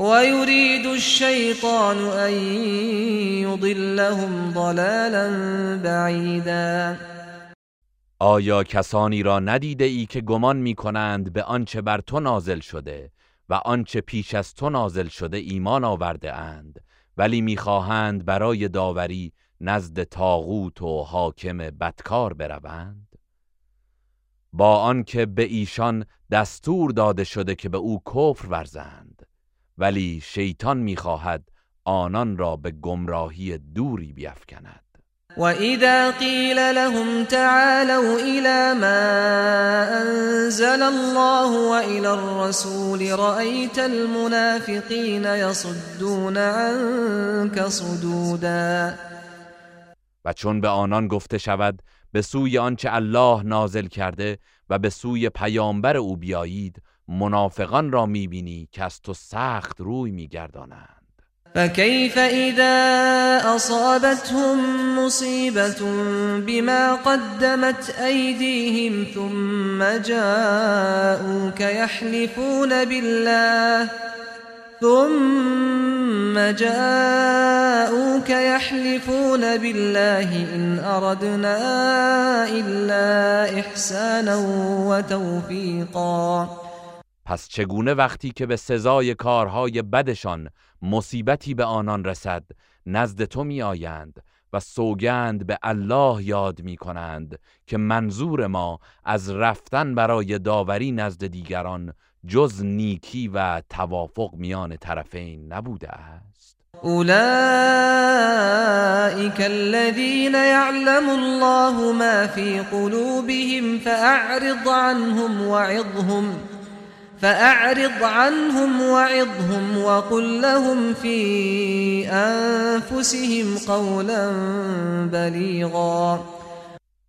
ويريد الشيطان أن يضلهم ضلالا بعيدا. آیا کسانی را ندیده ای که گمان می کنند به آنچه بر تو نازل شده و آنچه پیش از تو نازل شده ایمان آورده اند ولی می‌خواهند برای داوری نزد تاغوت و حاکم بدکار بروند؟ با آنکه به ایشان دستور داده شده که به او کفر ورزند. ولی شیطان می‌خواهد آنان را به گمراهی دوری بیفکند. وإذا قيل لهم تعالوا إلى ما أنزل الله وإلى الرسول رأيت المنافقين يصدون عنك صدودا. و چون به آنان گفته شود به سوی آنچه الله نازل کرده و به سوی پیامبر او بیایید منافقان را می‌بینی که از تو سخت روی میگردانند. فكيف إذا أصابتهم مصيبة بما قدمت أيديهم ثم جاءوك يحلفون بالله ثم جاءوك يحلفون بالله إن أردنا إلا إحسانا وتوفيقا پس چگونه وقتی که به سزای کارهای بدشان مصیبتی به آنان رسد نزد تو می آیند و سوگند به الله یاد می کنند که منظور ما از رفتن برای داوری نزد دیگران جز نیکی و توافق میان طرفین نبوده است. اولئك الذين يعلم الله ما في قلوبهم فأعرض عنهم وعظهم فأعرض عنهم وعظهم وقل لهم في أنفسهم قولا بلیغا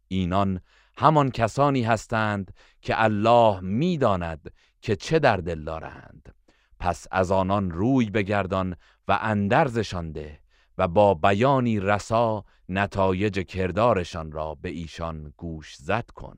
اینان همان کسانی هستند که الله می‌داند که چه در دل دارند. پس از آنان روی بگردان و اندرزشان ده و با بیانی رسا نتایج کردارشان را به ایشان گوش زد کن.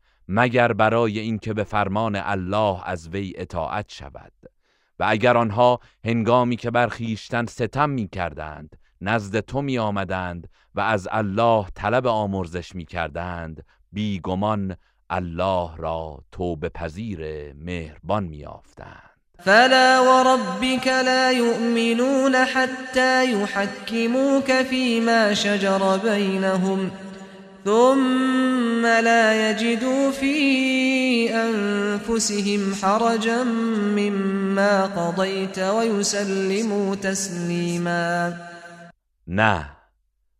مگر برای اینکه به فرمان الله از وی اطاعت شود. و اگر آنها هنگامی که بر خیشتن ستم می کردند نزد تو می آمدند و از الله طلب آمرزش می کردند بیگمان الله را توبه پذیر مهربان می آفتند فلا وربك لا يؤمنون حتى يحكموك فيما شجر بينهم. ثم لا يجدوا في أنفسهم حرجا مما قضيت ويسلموا تسلیما نه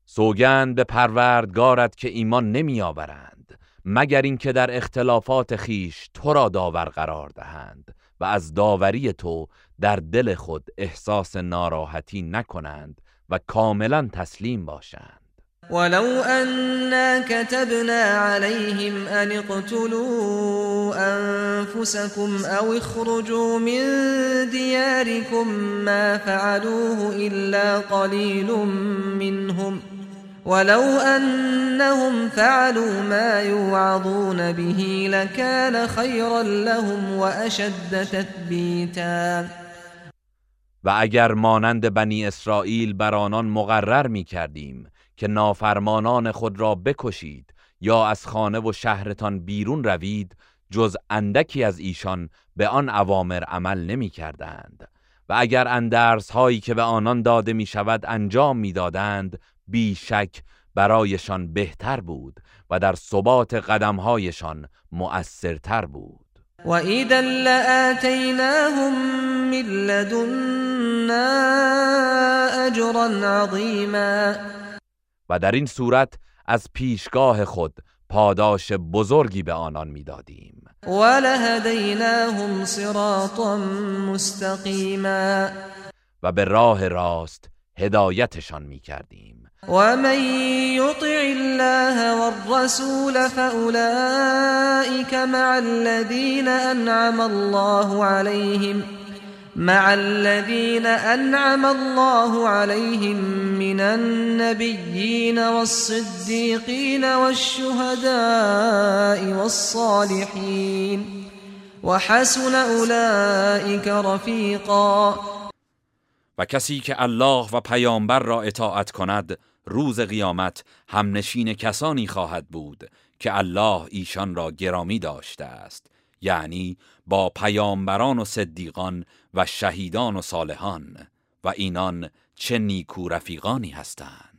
سوگند به پروردگارت که ایمان نمی آورند مگر اینکه در اختلافات خیش تو را داور قرار دهند و از داوری تو در دل خود احساس ناراحتی نکنند و کاملا تسلیم باشند. ولو أنا كتبنا عليهم أن اقتلوا أنفسكم أو اخرجوا من دياركم ما فعلوه إلا قليل منهم ولو أنهم فعلوا ما يوعظون به لكان خيرا لهم وأشد تثبيتا. و اگر مانند بنی اسرائیل بر آنان مقرر می کردیم که نافرمانان خود را بکشید یا از خانه و شهرتان بیرون روید جز اندکی از ایشان به آن اوامر عمل نمی کردند. و اگر اندرس هایی که به آنان داده می شود انجام می دادند بیشک برایشان بهتر بود و در ثبات قدمهایشان مؤثرتر بود. و اذا لآتیناهم من لدنا اجرا عظیما. و در این صورت از پیشگاه خود پاداش بزرگی به آنان می‌دادیم. ولهدیناهم صراطا مستقیما. و به راه راست هدایتشان می‌کردیم. و من یطع الله والرسول فاولئک مع الذین انعم الله عليهم مع الذين أنعم الله عليهم من النبيين والصديقين والشهداء والصالحين وحسن أولئك رفيقا. و کسی که الله و پیامبر را اطاعت کند روز قیامت همنشین کسانی خواهد بود که الله ایشان را گرامی داشته است. یعنی با پیامبران و صدیقان و شهیدان و صالحان و اینان چه نیکو رفیقانی هستند.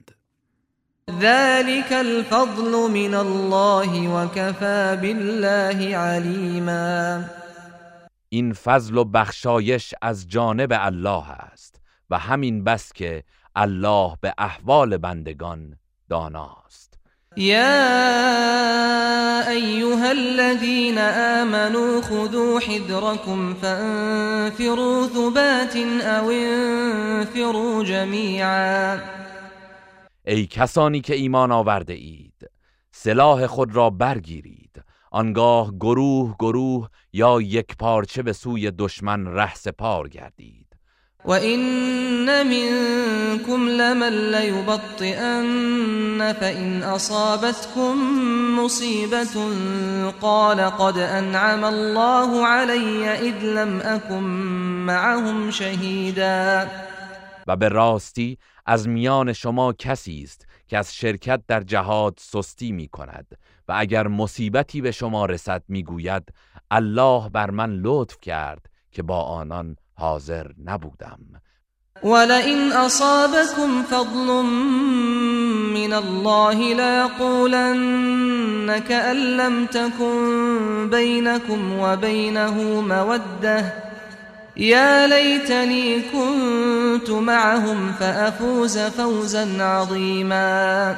ذلك الفضل من الله وكفى بالله علیما. این فضل و بخشایش از جانب الله است و همین بس که الله به احوال بندگان داناست. يا أيها الذين آمنوا خذوا حذركم فانفروا ثبات أو انفروا جميعا. ای کسانی که ایمان آورده اید سلاح خود را برگیرید. آنگاه گروه گروه یا یک پارچه به سوی دشمن ره سپار گردید. وَإِنَّ مِنكُمْ لَمَن لَّيُبَطِّئَنَّ فَإِنْ أَصَابَتْكُم مُّصِيبَةٌ قَالَ قَدْ أَنْعَمَ اللَّهُ عَلَيَّ إِذْ لَمْ أَكُن مَّعَهُمْ شَهِيدًا. و به راستی از میان شما کسی است که از شرکت در جهاد سستی می کند و اگر مصیبتی به شما رسد می‌گوید الله بر من لطف کرد که با آنان حاضر نبودم. ولئن أصابكم فضل من الله ليقولن كأن لم تكن بينكم وبينه موده يا ليتني كنت معهم فأفوز فوزا عظيما.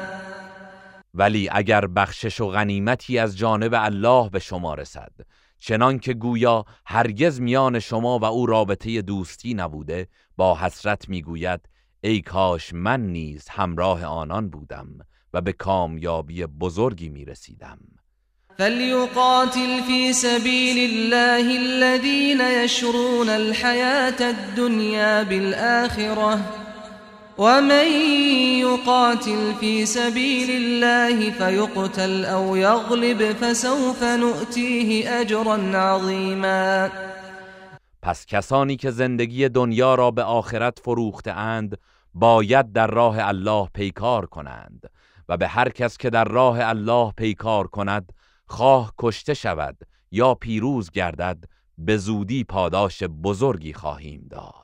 ولی اگر بخشش و غنیمتی از جانب الله به شما رسد چنان که گویا هرگز میان شما و او رابطه دوستی نبوده با حسرت می‌گوید ای کاش من نیز همراه آنان بودم و به کامیابی بزرگی می‌رسیدم. فليقاتل في سبيل الله الذين يشرون الحياة الدنيا بالآخرة ومن يقاتل في سبيل الله فيقتل أو يغلب فسوف نؤتيه اجرا عظيما. پس کسانی که زندگی دنیا را به آخرت فروخته اند باید در راه الله پیکار کنند و به هر کس که در راه الله پیکار کند خواه کشته شود یا پیروز گردد به زودی پاداش بزرگی خواهیم داد.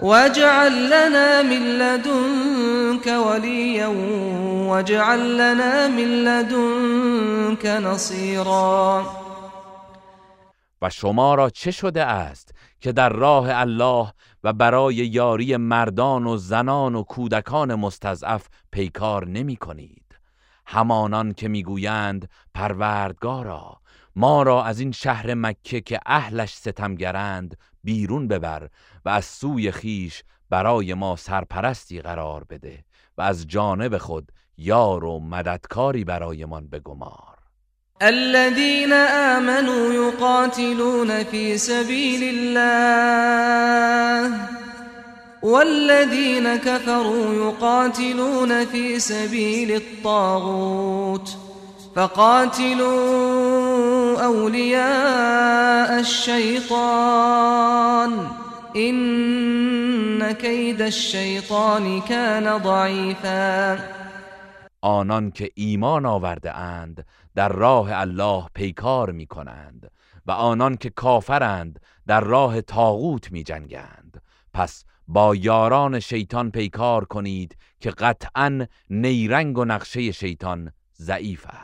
واجعل لنا من لدنك وليا واجعل لنا من لدنك نصيرا. و شما را چه شده است که در راه الله و برای یاری مردان و زنان و کودکان مستضعف پیکار نمی کنید؟ همانان که می‌گویند پروردگارا ما را از این شهر مکه که اهلش ستمگرند بیرون ببر و از سوی خیش برای ما سرپرستی قرار بده و از جانب خود یار و مددکاری برایمان بگمار. الذين آمنوا يقاتلون في سبيل الله والذين كفروا يقاتلون في سبيل الطاغوت فقاتلوا أولياء الشيطان إن كيد الشيطان كان ضعيفا. آنان که ایمان آورده اند در راه الله پیکار می کنند و آنان که کافرند در راه تاغوت می جنگند. پس با یاران شیطان پیکار کنید که قطعا نیرنگ و نقشه شیطان ضعیف است.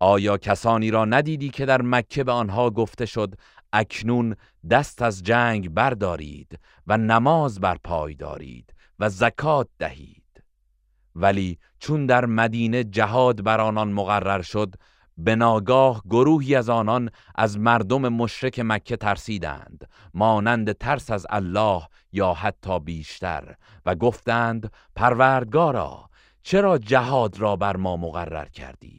آیا کسانی را ندیدی که در مکه به آنها گفته شد اکنون دست از جنگ بردارید و نماز بر پای دارید و زکات دهید؟ ولی چون در مدینه جهاد بر آنان مقرر شد به ناگاه گروهی از آنان از مردم مشرک مکه ترسیدند مانند ترس از الله یا حتی بیشتر و گفتند پروردگارا چرا جهاد را بر ما مقرر کردی؟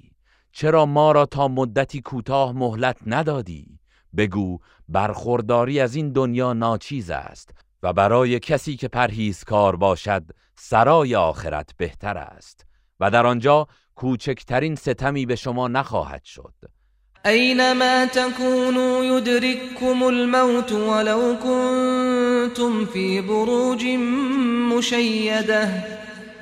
چرا ما را تا مدتی کوتاه مهلت ندادی؟ بگو برخورداری از این دنیا ناچیز است و برای کسی که پرهیزکار باشد سرای آخرت بهتر است و در آنجا کوچکترین ستمی به شما نخواهد شد. اینما تكونوا يدرككم الموت ولو كنتم في بروج مشيده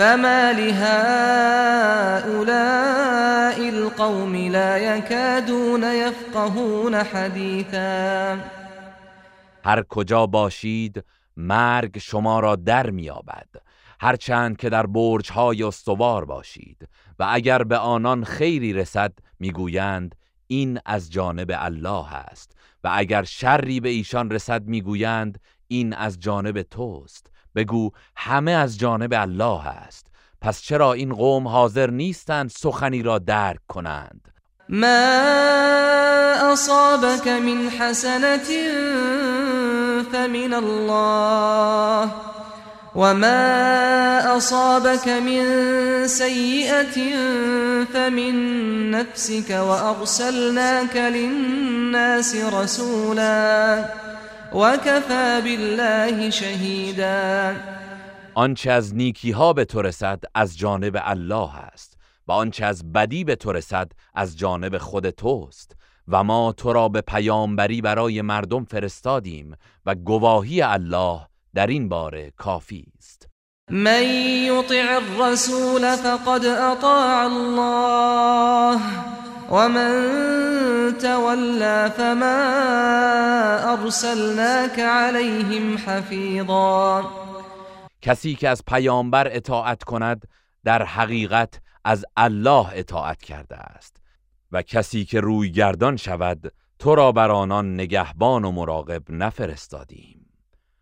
فما لهؤلاء القوم لا يكادون يفقهون حديثا. هر کجا باشید مرگ شما را در میابد هرچند که در برج های استوار باشید و اگر به آنان خیری رسد می‌گویند این از جانب الله است. و اگر شری به ایشان رسد می‌گویند این از جانب توست. بگو همه از جانب الله است. پس چرا این قوم حاضر نیستند سخنی را درک کنند؟ ما اصابك من حسنة فمن الله وما اصابك من سيئة فمن نفسك وارسلناك للناس رسولا. وكفى بالله شهيدا آنچه از نیکی ها به تو رسد از جانب الله است و آنچه از بدی به تو رسد از جانب خود توست و ما تو را به پیامبری برای مردم فرستادیم و گواهی الله در این باره کافی است. من یطع الرسول فقد اطاع الله. ومن تولى فما ارسلناك عليهم حفيظا. کسی که از پیامبر اطاعت کند در حقیقت از الله اطاعت کرده است. و کسی که روی گردان شود تو را بر آنان نگهبان و مراقب نفرستادیم.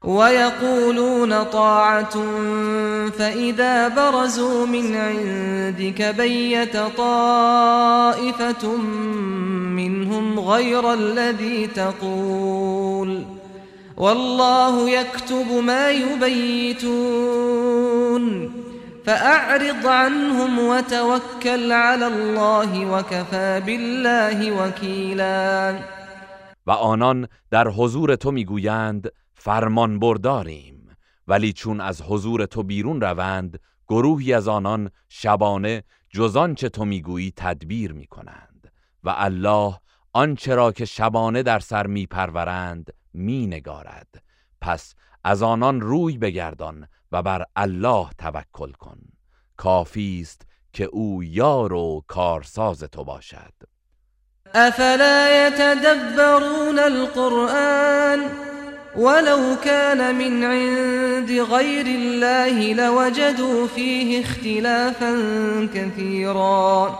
ويقولون طاعة فإذا برزوا من عندك بيت طائفة منهم غير الذي تقول. والله يكتب ما يبيتون. فأعرض عنهم وتوكل على الله وكفى بالله وكيلا. و آنان در حضور تو میگویند فرمان برداریم ولی چون از حضور تو بیرون روند گروهی از آنان شبانه جزان چه تو می‌گویی تدبیر می‌کنند و الله آنچه را که شبانه در سر میپرورند می نگارد پس از آنان روی بگردان و بر الله توکل کن. کافی است که او یار و کارساز تو باشد. افلا يتدبرون القرآن؟ ولو كان من عند غير الله لوجدوا فيه اختلافا كثيرا.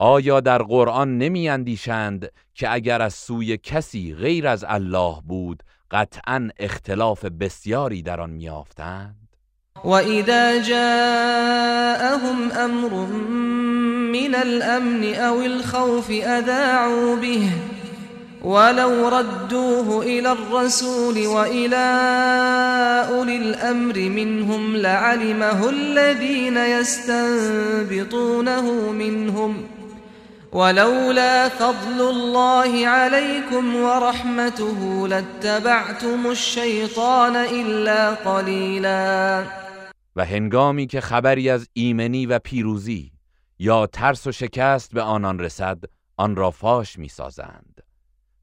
آیا در قرآن نمی اندیشند که اگر از سوی کسی غیر از الله بود قطعا اختلاف بسیاری در آن میافتند و اذا جاءهم امر من الامن او الخوف اذاعوا به. ولو ردوه إلى الرسول وإلى أولي الأمر منهم لعلمه الذين يستنبطونه منهم. ولولا فضل الله عليكم ورحمته لاتبعتم الشيطان إلا قليلا. و هنگامی که خبری از ایمنی و پیروزی یا ترس و شکست به آنان رسد آن را فاش میسازند.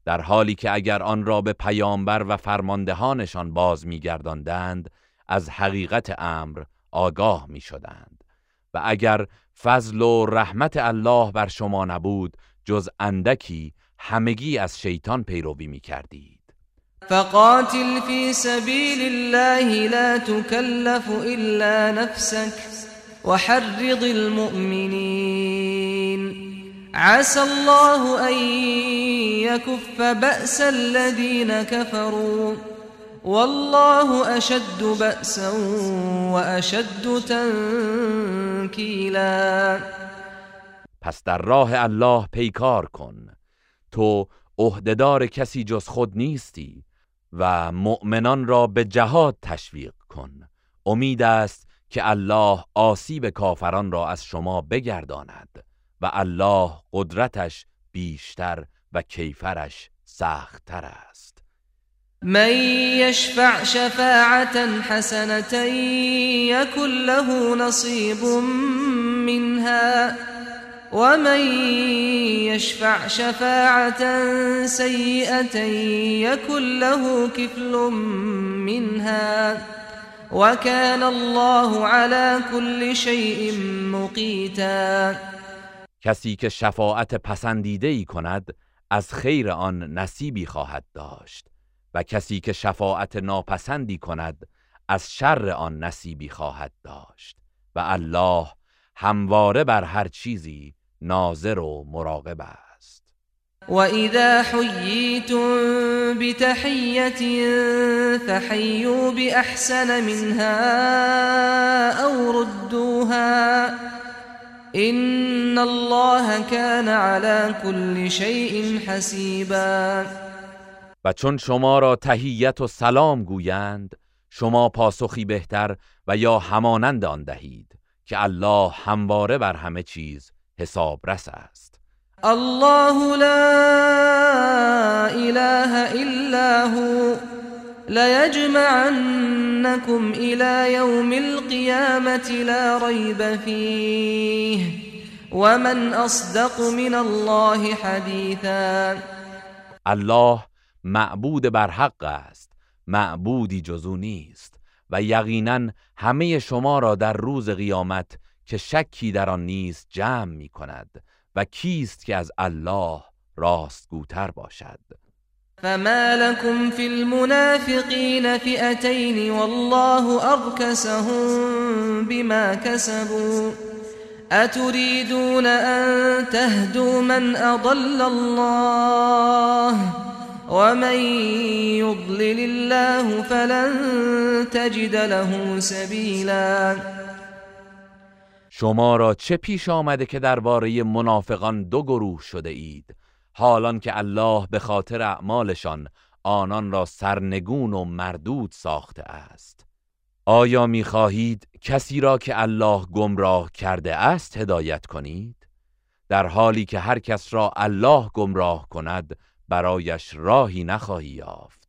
در حالی که اگر آن را به پیامبر و فرماندهانشان باز میگرداندند از حقیقت امر آگاه می‌شدند. و اگر فضل و رحمت الله بر شما نبود جز اندکی همگی از شیطان پیروی می کردید فقاتل في سبيل الله لا تكلف إلا نفسك وحرض المؤمنين عسى الله أن يكف بأس الذين كفروا. والله اشد بأسا واشد تنكیلا پس در راه الله پیکار کن. تو عهدهدار کسی جز خود نیستی و مؤمنان را به جهاد تشویق کن. امید است که الله آسیب کافران را از شما بگرداند. الله قدرتش بیشتر و کیفرش سختتر است. من یشفع شفاعة حسنة یکن له نصیب منها ومن يشفع شفاعة سيئة يكن له كفل منها وكان الله على كل شيء مقيتا کسی که شفاعت پسندیده ای کند از خیر آن نصیبی خواهد داشت و کسی که شفاعت ناپسندی کند از شر آن نصیبی خواهد داشت و الله همواره بر هر چیزی ناظر و مراقب است. و اذا حییتم بتحیت فحیوا باحسن منها او ردوها ان الله كان على كل شيء حسیبا و چون شما را تحیت و سلام گویند شما پاسخی بهتر و یا همانند آن دهید که الله همواره بر همه چیز حسابرس است. الله لا اله الا هو. ليجمعنكم الى يوم القيامه لا ريب فيه ومن اصدق من الله حديثا. الله معبود بر حق است معبودی جزو نیست و یقینا همه شما را در روز قیامت که شکی در آن نیست جمع می کند و کیست که از الله راستگوتر باشد. فما لكم في المنافقين فئتين والله أركسهم بما كسبوا أتريدون أن تهدوا من أضل الله ومن يضلل الله فلن تجد له سبيلا شما را چه پیش آمده که درباره منافقان دو گروه شده اید؟ حالان که الله به خاطر اعمالشان آنان را سرنگون و مردود ساخته است. آیا می‌خواهید کسی را که الله گمراه کرده است هدایت کنید؟ در حالی که هر کس را الله گمراه کند برایش راهی نخواهی یافت.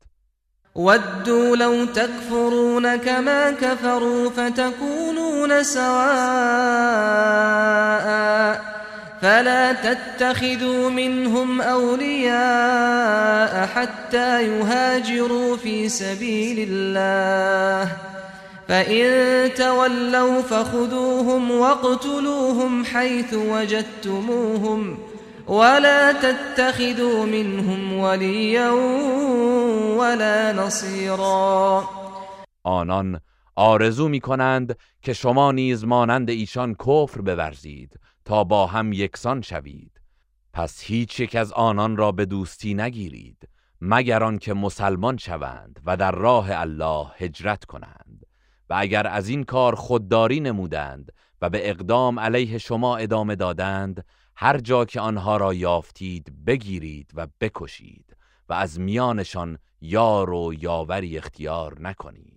ودوا لو تكفرون كما كفروا فتكونون سواء. فلا تتخذوا منهم أولياء حتى يهاجروا في سبيل الله. فإن تولوا فخذوهم واقتلوهم حيث وجدتموهم ولا تتخذوا منهم وليا ولا نصيرا. آنان آرزو می کنند که شما نیز مانند ایشان کفر بورزید. تا با هم یکسان شوید. پس هیچ یک از آنان را به دوستی نگیرید مگر آنکه مسلمان شوند و در راه الله هجرت کنند. و اگر از این کار خودداری نمودند و به اقدام علیه شما ادامه دادند هر جا که آنها را یافتید بگیرید و بکشید و از میانشان یار و یاوری اختیار نکنید.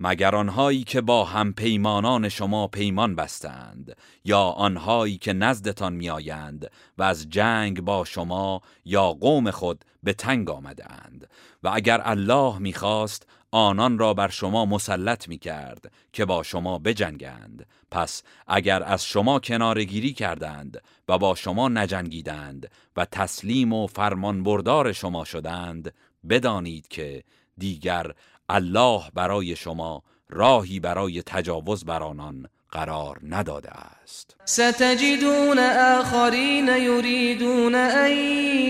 مگر آنهایی که با هم پیمانان شما پیمان بستند یا آنهایی که نزدتان میآیند و از جنگ با شما یا قوم خود به تنگ آمدند و اگر الله می‌خواست آنان را بر شما مسلط می کرد که با شما بجنگند. پس اگر از شما کنارگیری کردند و با شما نجنگیدند و تسلیم و فرمان بردار شما شدند بدانید که دیگر الله برای شما راهی برای تجاوز بر آنان قرار نداده است. ستجدون آخرین یریدون ان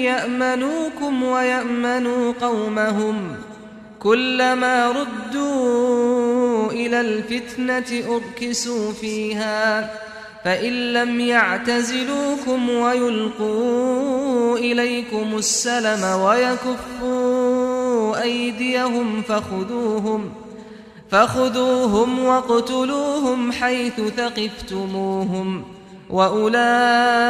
یأمنوکم و یأمنوا قومهم كلما ردوا إلى الفتنة أركسوا فيها فإن لم يعتزلوكم ويلقوا إليكم السلم ويكفوا أيديهم فخذوهم فخذوهم واقتلوهم حيث ثقفتموهم وأولئكم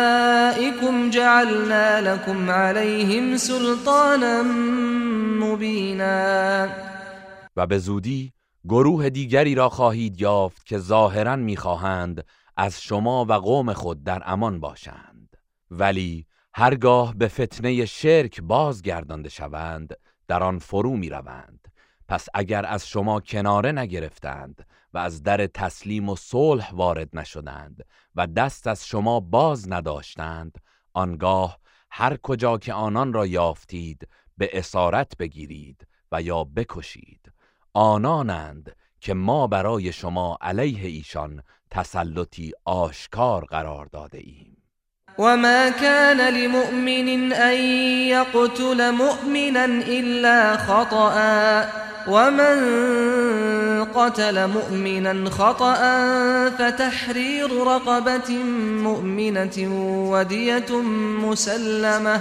جعلنا لكم عليهم سلطانا مبینا و به زودی گروه دیگری را خواهید یافت که ظاهرا میخواهند از شما و قوم خود در امان باشند. ولی هرگاه به فتنه شرک بازگردانده شوند در آن فرو می‌روند. پس اگر از شما کناره نگرفتند و از در تسلیم و صلح وارد نشدند و دست از شما باز نداشتند آنگاه هر کجا که آنان را یافتید به اسارت بگیرید و یا بکشید. آنانند که ما برای شما علیه ایشان تسلطی آشکار قرار داده ایم. وما كان لمؤمن أن يقتل مؤمنا إلا خطأ ومن قتل مؤمنا خطأ فتحرير رقبة مؤمنة ودية مسلمة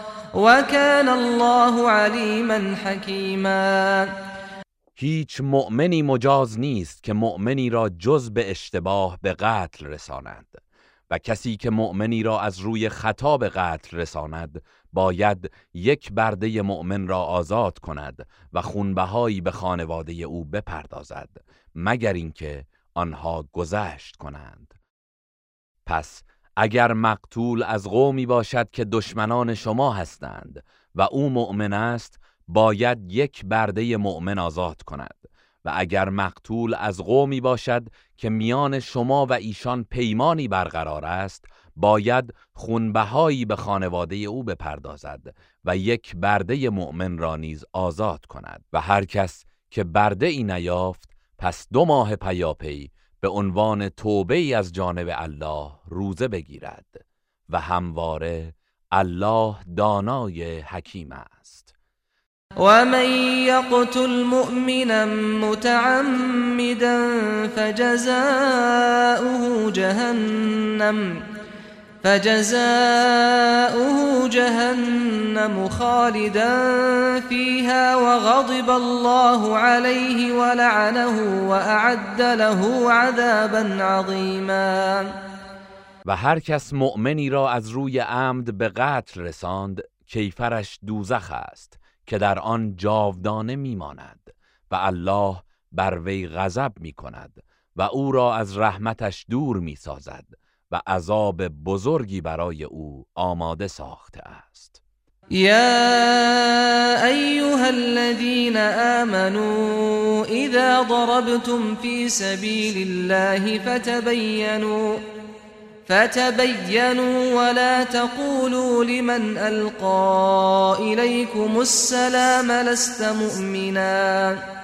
وكان الله عليما حكيما. هیچ مؤمنی مجاز نیست که مؤمنی را جز به اشتباه به قتل رساند و کسی که مؤمنی را از روی خطا به قتل رساند باید یک برده مؤمن را آزاد کند و خونبهایی به خانواده او بپردازد مگر اینکه آنها گذشت کنند. پس اگر مقتول از قومی باشد که دشمنان شما هستند و او مؤمن است باید یک برده مؤمن آزاد کند. و اگر مقتول از قومی باشد که میان شما و ایشان پیمانی برقرار است باید خونبهایی به خانواده او بپردازد و یک برده مؤمن را نیز آزاد کند. و هر کس که برده ای نیافت پس دو ماه پیاپی به عنوان توبه ای از جانب الله روزه بگیرد و همواره الله دانای حکیم است. ومن يقتل مؤمنا متعمدا فجزاؤه جهنم فجزاؤه جهنم خالدا فيها وغضب الله عليه ولعنه وأعد له عذابا عظيما. و هر کس مؤمنی را از روی عمد به قتل رساند کیفرش دوزخ است که در آن جاودانه میماند و الله بر وی غضب می کند و او را از رحمتش دور می سازد و عذاب بزرگی برای او آماده ساخته است. يا أيها الذين آمنوا إذا ضربتم في سبيل الله فتبينوا فتبينوا ولا تقولوا لمن ألقى إليكم السلام لست مؤمنا.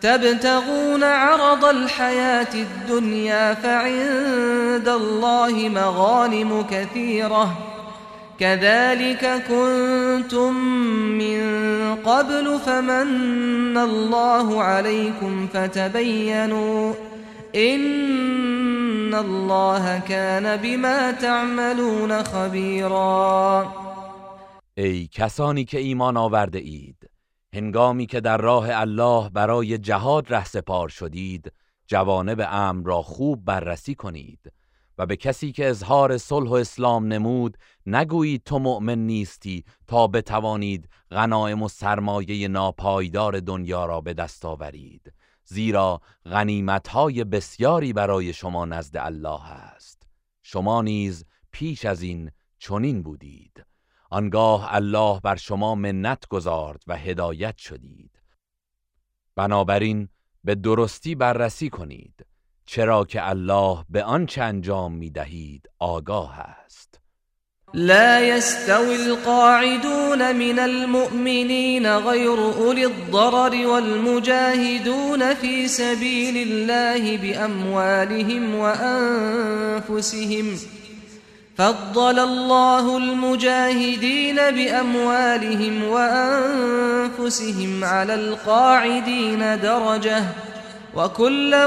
تبتغون عرض الحياة الدنيا فعند الله مغانم كثيرة. كذلك كنتم من قبل فمن الله عليكم فتبينوا إن الله كان بما تعملون خبيرا. کسانی که ایمان آورده اید هنگامی که در راه الله برای جهاد رهسپار شدید جوانب امر را خوب بررسی کنید و به کسی که اظهار صلح و اسلام نمود نگویید تو مؤمن نیستی تا بتوانید غنایم و سرمایه ناپایدار دنیا را به دست آورید. زیرا غنیمتهای بسیاری برای شما نزد الله است شما نیز پیش از این چنین بودید. آنگاه الله بر شما منت گذارد و هدایت شدید. بنابراین به درستی بررسی کنید چرا که الله به آنچه انجام می دهید آگاه است. لا يستوي القاعدون من المؤمنين غير أولي الضرر والمجاهدون في سبيل الله بأموالهم وأنفسهم فضل الله المجاهدين بأموالهم وأنفسهم على القاعدين درجة وكلا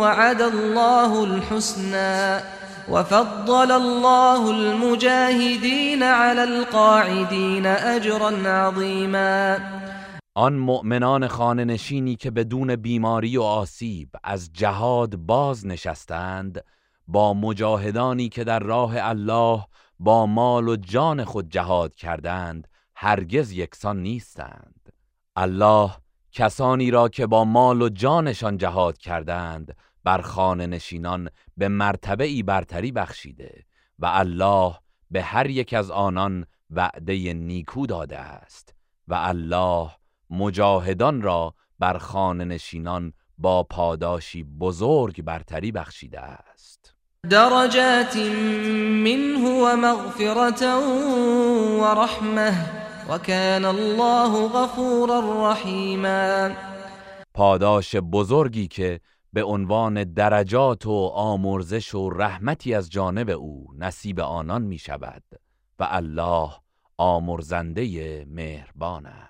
وعد الله الحسنى وفضل الله المجاهدين على القاعدين أجرا عظيما. آن مؤمنان خانه نشینی که بدون بیماری و آسیب از جهاد باز نشستند با مجاهدانی که در راه الله با مال و جان خود جهاد کردند هرگز یکسان نیستند. الله کسانی را که با مال و جانشان جهاد کردند بر خانه نشینان به مرتبه ای برتری بخشیده و الله به هر یک از آنان وعده نیکو داده است و الله مجاهدان را بر خانه نشینان با پاداشی بزرگ برتری بخشیده است. درجات منه ومغفرة ورحمه وكان الله غفورا رحیما پاداش بزرگی که به عنوان درجات و آمرزش و رحمتی از جانب او نصیب آنان می شود و الله آمرزنده مهربان است.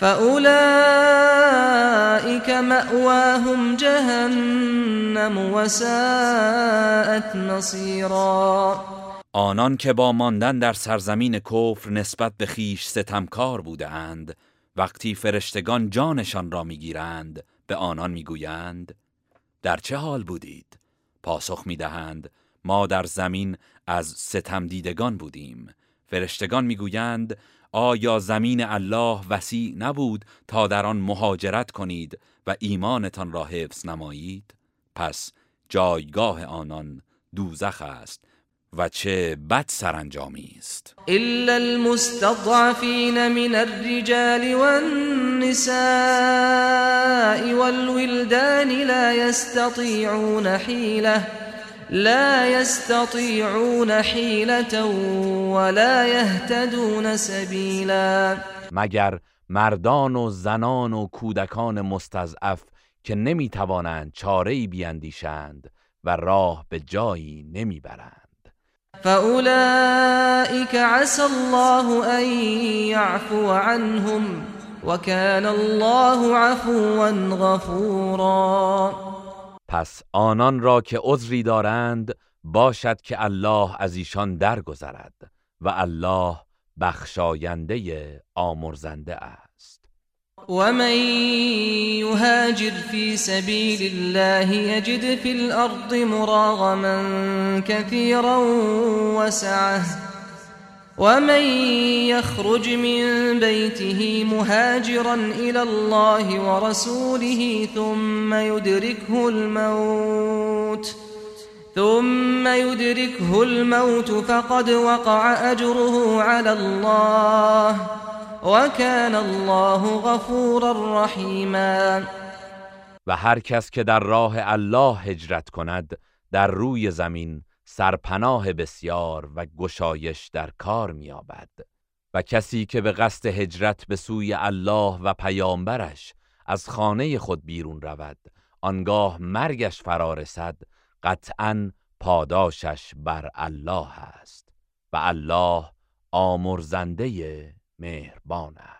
فأولئك مأواهم جهنم وساءت مصيرا. آنان که با ماندن در سرزمین کفر نسبت به خیش ستمکار بودند وقتی فرشتگان جانشان را می‌گیرند به آنان می‌گویند در چه حال بودید؟ پاسخ می‌دهند ما در زمین از ستم دیدگان بودیم. فرشتگان می‌گویند آیا زمین الله وسیع نبود تا در آن مهاجرت کنید و ایمانتان را حفظ نمایید؟ پس جایگاه آنان دوزخ است و چه بد سرانجامی است. إلا المستضعفين من الرجال والنساء والولدان لا يستطيعون حيلة لا يستطيعون حيلة ولا يهتدون سبيلا. مگر مردان و زنان و کودکان مستضعف که نمی‌توانند چاره ای بیندیشند و راه به جایی نمی‌برند. فأولئك عسى الله أن يعفو عنهم وكان الله عفوا غفورا. پس آنان را که عذری دارند باشد که الله از ایشان درگذرد و الله بخشاینده آمرزنده است. ومن يهاجر في سبيل الله يجد في الأرض مراغما كثيرا وسعه. ومن يخرج من بيته مهاجرا إلى الله ورسوله ثم يدركه الموت ثم يدركه الموت فقد وقع أجره على الله وكان الله غفورا رحیما و هر کس که در راه الله هجرت کند در روی زمین سرپناه بسیار و گشایش در کار میابد و کسی که به قصد هجرت به سوی الله و پیامبرش از خانه خود بیرون رود آنگاه مرگش فرا رسد قطعا پاداشش بر الله است و الله آمرزنده مهربان است.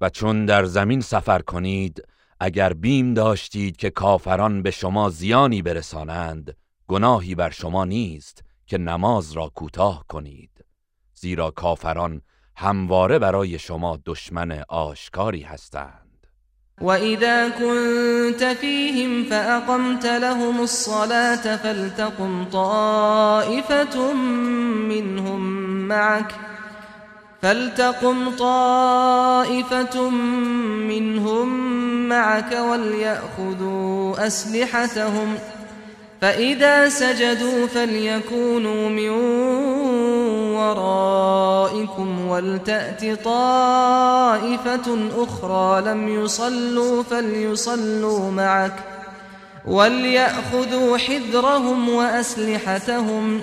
و چون در زمین سفر کنید اگر بیم داشتید که کافران به شما زیانی برسانند گناهی بر شما نیست که نماز را کوتاه کنید. زیرا کافران همواره برای شما دشمن آشکاری هستند. وإذا كنت فيهم فأقمت لهم الصلاة فلتقم طائفة منهم معك فلتقم طائفة منهم معك وليأخذوا أسلحتهم فإذا سجدوا فليكونوا من ورائكم ولتأت طائفة أخرى لم يصلوا فليصلوا معك وليأخذوا حذرهم وأسلحتهم.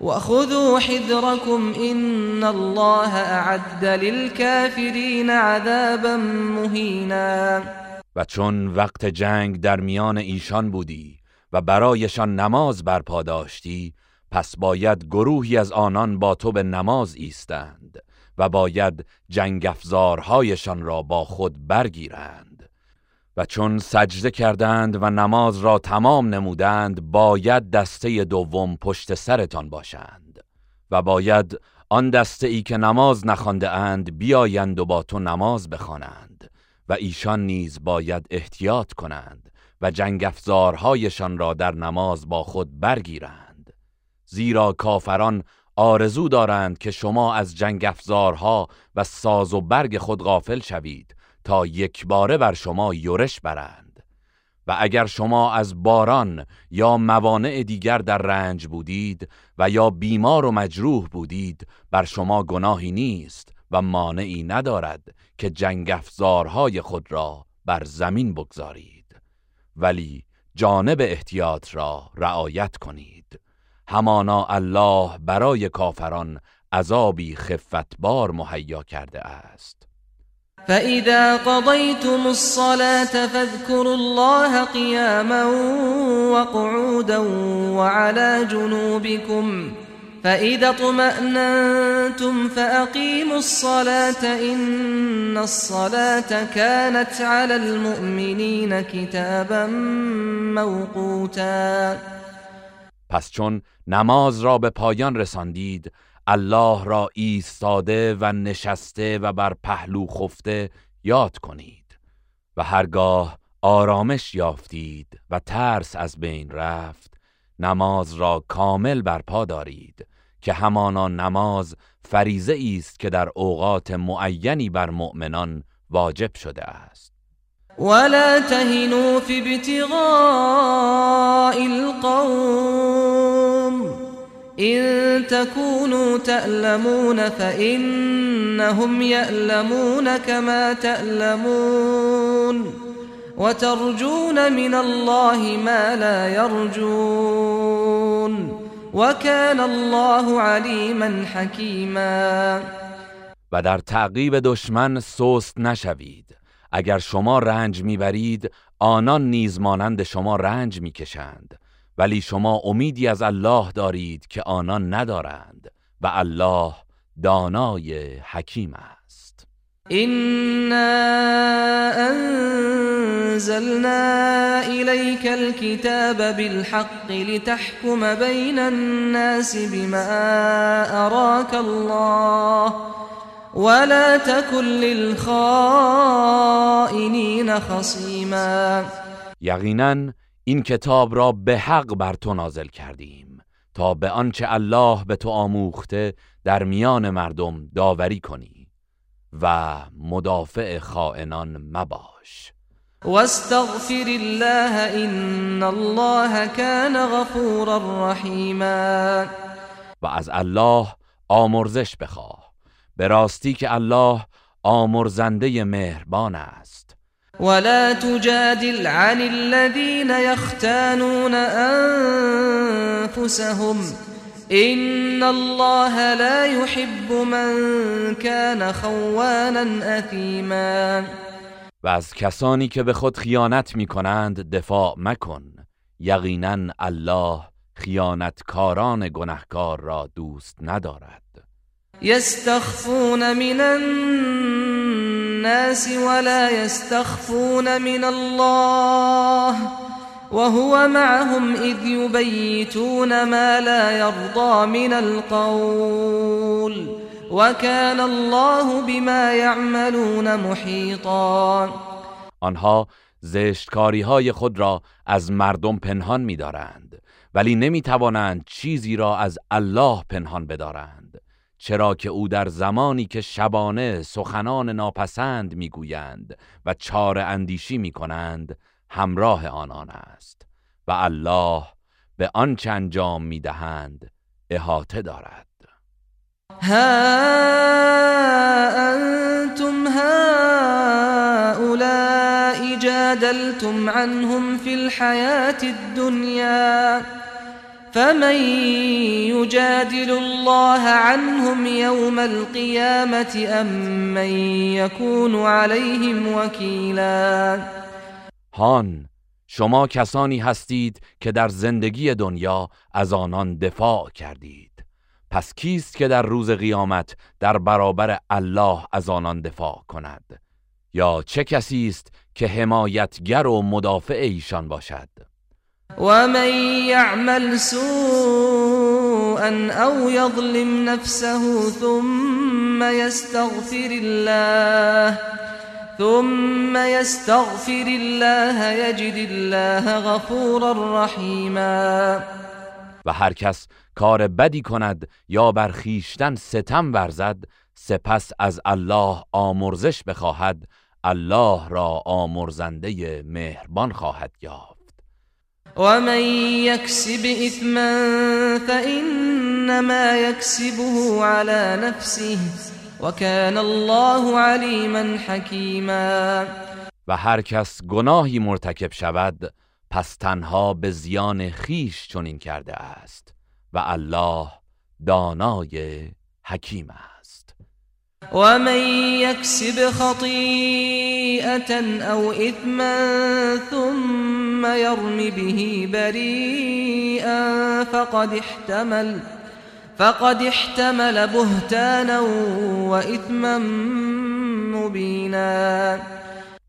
وخذوا حذركم إن الله أعد للكافرين عذابا مهینا و چون وقت جنگ در میان ایشان بودی و برایشان نماز برپا داشتی پس باید گروهی از آنان با تو به نماز ایستند و باید جنگ افزارهایشان را با خود برگیرند. و چون سجده کردند و نماز را تمام نمودند باید دسته دوم پشت سرتان باشند و باید آن دسته ای که نماز نخوانده اند بیایند و با تو نماز بخوانند و ایشان نیز باید احتیاط کنند و جنگ افزارهایشان را در نماز با خود برگیرند. زیرا کافران آرزو دارند که شما از جنگ افزارها و ساز و برگ خود غافل شوید تا یک باره بر شما یورش برند. و اگر شما از باران یا موانع دیگر در رنج بودید و یا بیمار و مجروح بودید بر شما گناهی نیست و مانعی ندارد که جنگ افزارهای خود را بر زمین بگذارید. ولی جانب احتیاط را رعایت کنید. همانا الله برای کافران عذابی خفتبار مهیا کرده است. فإذا قضيتم الصلاة فاذكروا الله قياما وقعودا وعلى جنوبكم فإذا اطمأننتم فأقيموا الصلاة إن الصلاة كانت على المؤمنين كتابا موقوتا. پس چون نماز را به پایان رساندید الله را ایستاده و نشسته و بر پهلو خفته یاد کنید و هرگاه آرامش یافتید و ترس از بین رفت نماز را کامل برپا دارید که همانا نماز فریزه است که در اوقات معینی بر مؤمنان واجب شده است. ولا تهنوا في ابتغاء القوم إن تكونوا تألمون فإنهم يألمون كما تألمون وترجون من الله ما لا يرجون وكان الله عليما حكيما. و در تعقیب دشمن سست نشوید. اگر شما رنج میبرید آنان نیز مانند شما رنج میکشند. ولی شما امیدی از الله دارید که آنان ندارند و الله دانای حکیم است. إنا أنزلنا إليك الكتاب بالحق لتحكم بين الناس بما أراك الله ولا تكن للخائنين خصيما یقینا این کتاب را به حق بر تو نازل کردیم تا به آنچه الله به تو آموخته در میان مردم داوری کنی و مدافع خائنان مباش. واستغفر الله إن الله كان غفورا رحيما و از الله آمرزش بخواه. به راستی که الله آمرزنده مهربان است. ولا تجادل عن الذين يختانون أنفسهم. إن الله لا يحب من كان خوانا أثيما. و از کسانی که به خود خیانت می کنند دفاع مکن. یقینا الله خیانتکاران گنهکار را دوست ندارد. يستخفون من الناس ولا يستخفون من الله وهو معهم إذ يبيتون ما لا يرضى من القول وكان الله بما يعملون محيطا. آنها زشتکاری های خود را از مردم پنهان می دارند ولی نمی توانند چیزی را از الله پنهان بدارند. چرا که او در زمانی که شبانه سخنان ناپسند می‌گویند و چار اندیشی می کنند همراه آنان است و الله به آنچه انجام می دهند احاطه دارد. ها أنتم هؤلاء جادلتم عنهم في الحياة الدنيا فمن يجادل الله عنهم يوم القيامة أم من يكون عليهم وكيلا هان شما کسانی هستید که در زندگی دنیا از آنان دفاع کردید. پس کیست که در روز قیامت در برابر الله از آنان دفاع کند؟ یا چه کسی است که حمایتگر و مدافع ایشان باشد؟ ومن يعمل سوءا أو يظلم نفسه ثم يستغفر الله ثم يستغفر الله يجد الله غفورا رحيما و هر کس کار بدی کند یا بر خیشتن ستم ورزد سپس از الله آمرزش بخواهد الله را آمرزنده مهربان خواهد یافت. ومن يكسب إثما فإنما يكسبه على نفسه وكان الله عليما حكيما. و هر کس گناهی مرتکب شود پس تنها به زیان خیش چنین کرده است و الله دانای حکیم است ومن يكسب خطيئة أو إثما ثم يرم به بريئا فقد احتمل فقد احتمل بهتانا وإثما مبينا.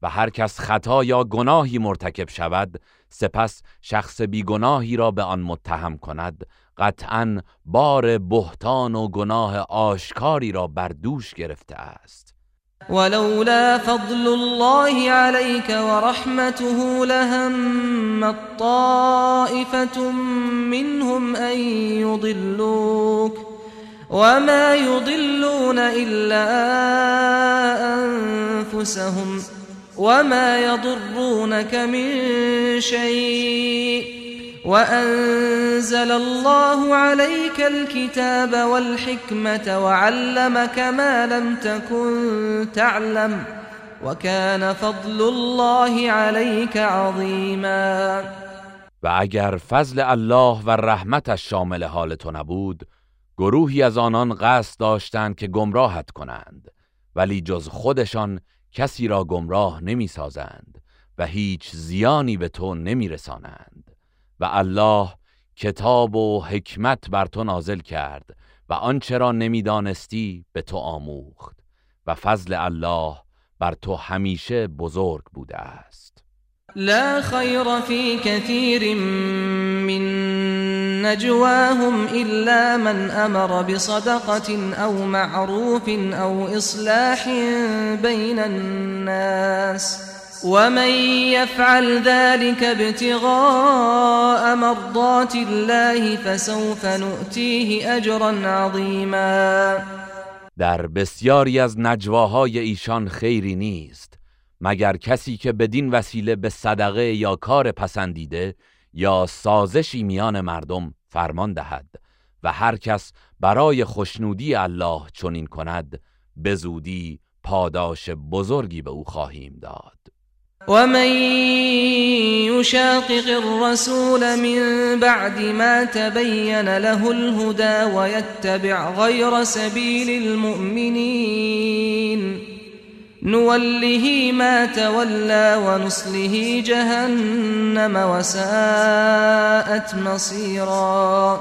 و هر کس خطا یا گناهی مرتکب شود سپس شخص بیگناهی را به آن متهم کند قطعا بار بهتان و گناه آشکاری را بر دوش گرفته است. ولولا فضل الله عليك ورحمته لهم طائفة منهم أن يضلوك وما يضلون إلا أنفسهم وما يضرونك من شيء. وأنزل الله عليك الكتاب والحكمة وعلمك ما لم تكن تعلم وكان فضل الله عليك عظيما. و اگر فضل الله و رحمتش شامل حال تو نبود گروهی از آنان قصد داشتند که گمراهت کنند ولی جز خودشان کسی را گمراه نمی سازند و هیچ زیانی به تو نمی رسانند و الله کتاب و حکمت بر تو نازل کرد و آنچه را نمی‌دانستی به تو آموخت و فضل الله بر تو همیشه بزرگ بوده است. لا خیر فی كثير من نجواهم الا من امر بصدقه او معروف او اصلاح بین الناس. ومن يفعل ذلك ابتغاء مرضات الله فسوف نؤتيه اجرا عظیما در بسیاری از نجواهای ایشان خیری نیست. مگر کسی که بدین وسیله به صدقه یا کار پسندیده یا سازشی میان مردم فرمان دهد و هر کس برای خوشنودی الله چنین کند به زودی پاداش بزرگی به او خواهیم داد. ومن يشاقق الرسول من بعد ما تبين له الهدى ويتبع غير سبيل المؤمنين نوله ما تولى ونصله جهنم وساءت مصيرا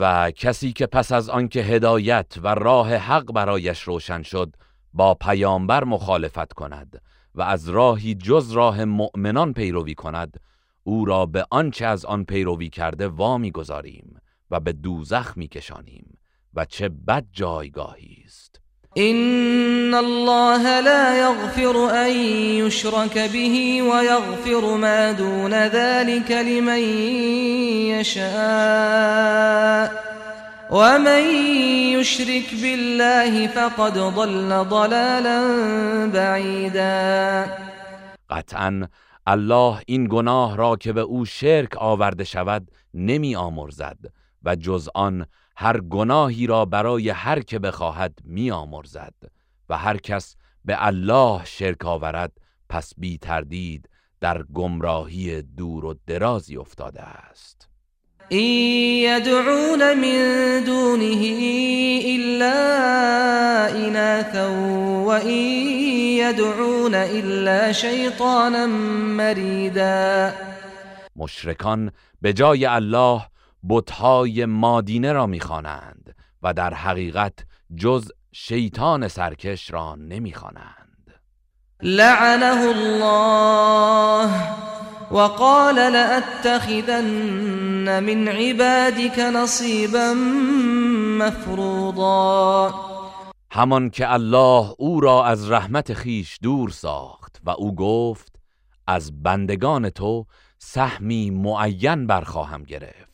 و کسی که پس از آنکه هدایت و راه حق برایش روشن شد با پیامبر مخالفت کند. و از راهی جز راه مؤمنان پیروی کند او را به آنچه از آن پیروی کرده وامی گذاریم و به دوزخ میکشانیم و چه بد جایگاهی است. این الله لا یغفر ان یشرک به و یغفر ما دون ذلك لمن یشاء ومن يشرك بالله فقد ضل ضلالا بعیدا قطعا الله این گناه را که به او شرک آورده شود نمی آمرزد و جز آن هر گناهی را برای هر که بخواهد می آمرزد و هر کس به الله شرک آورد پس بی تردید در گمراهی دور و درازی افتاده است. إن يدعون من دونه إلا إناثا وإن يدعون إلا شيطانا مريدا. مشرکان به جای الله بتهای مادینه را می‌خوانند و در حقیقت جز شیطان سرکش را نمی‌خوانند. لعنه الله. وقال لأتخذن من عبادك نصيبا مفروضا. همان که الله او را از رحمت خیش دور ساخت و او گفت از بندگان تو سهمی معین برخواهم گرفت.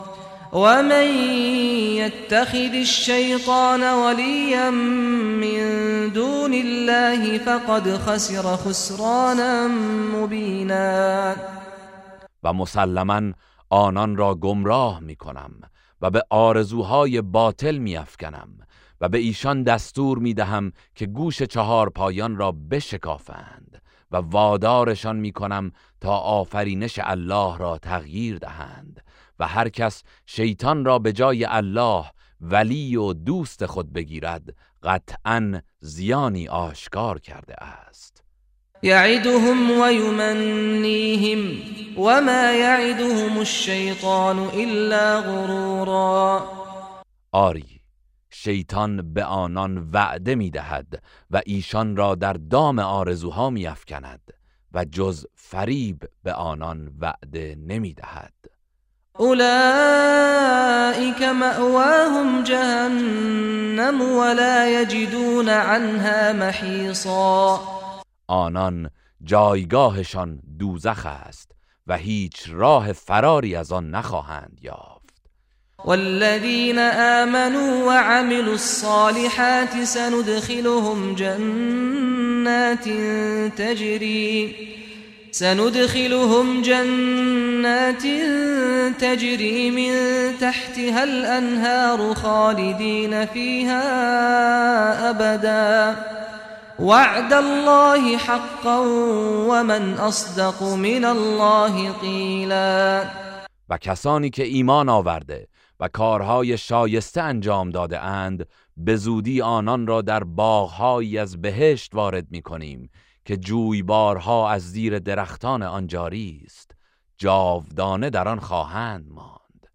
ومن يتخذ الشيطان وليا من دون الله فقد خسر خسرانا مبینا و مسلما آنان را گمراه می کنم و به آرزوهای باطل می افکنم و به ایشان دستور می دهم که گوش چهار پایان را بشکافند و وادارشان می کنم تا آفرینش الله را تغییر دهند. و هر کس شیطان را به جای الله ولی و دوست خود بگیرد قطعا زیانی آشکار کرده است. یعدهم و یمنیهم و ما یعدهم الشیطان الا غرورا. آری شیطان به آنان وعده می دهد و ایشان را در دام آرزوها می افکند و جز فریب به آنان وعده نمی دهد اولئك مأواهم جهنم ولا يجدون عنها محیصا آنان جایگاهشان دوزخ است و هیچ راه فراری از آن نخواهند یافت. والذین آمنوا وعملوا الصالحات سندخلهم جنات تجری سندخلهم جنات تجري من تحتها الأنهار خالدين فيها أبدا. وعد الله حقا ومن أصدق من الله قیلا و کسانی که ایمان آورده و کارهای شایسته انجام داده اند به زودی آنان را در باغهایی از بهشت وارد می کنیم. که جویبارها از زیر درختان آن جاری است جاودانه در آن خواهند ماند.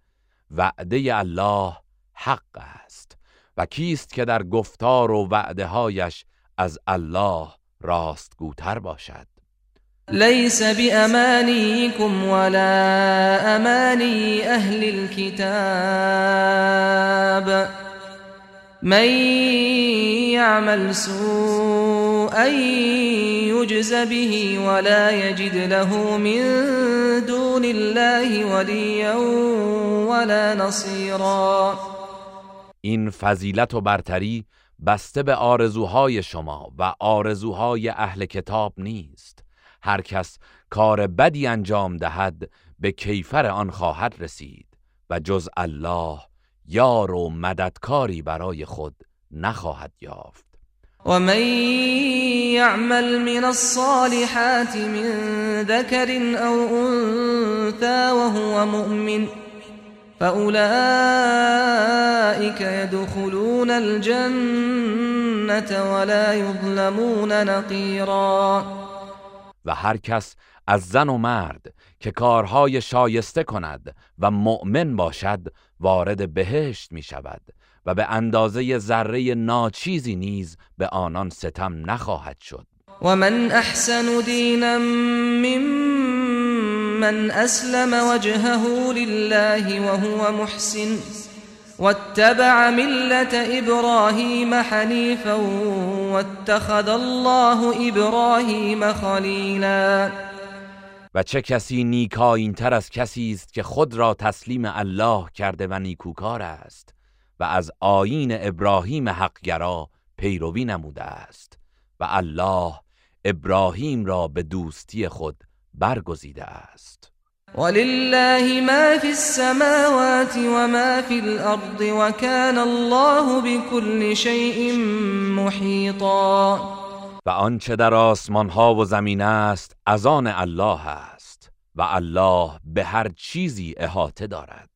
وعده الله حق است و کیست که در گفتار و وعده هایش از الله راستگوتر باشد؟ ليس بأمانيكم ولا أماني أهل الكتاب. من يعمل سوءا يجز به ولا يجد له من دون الله وليا ولا نصيرا. این فضیلت و برتری بسته به آرزوهای شما و آرزوهای اهل کتاب نیست. هر کس کار بدی انجام دهد به کیفر آن خواهد رسید و جز الله یار و مددکاری برای خود نخواهد یافت. و من یعمل من الصالحات من ذكر او انثى وهو مؤمن فأولئك يدخلون الجنة ولا يظلمون نقیرا و هر کس از زن و مرد که کارهای شایسته کند و مؤمن باشد وارد بهشت می شود و به اندازه ذره ناچیزی نیز به آنان ستم نخواهد شد. و من احسن دینا ممن اسلم وجهه لله وهو محسن واتبع ملة ابراهیم حنیفا واتخذ الله ابراهیم خلیلا. و چه کسی نیکاین تر از کسی است که خود را تسلیم الله کرده و نیکوکار است. و از آیین ابراهیم حقگرا پیروی نموده است و الله ابراهیم را به دوستی خود برگزیده است. ولله ما فی السماوات و ما فی الارض و کان الله بكل شیء محیطا. و آنچه در آسمان ها و زمین است از آن الله است و الله به هر چیزی احاطه دارد.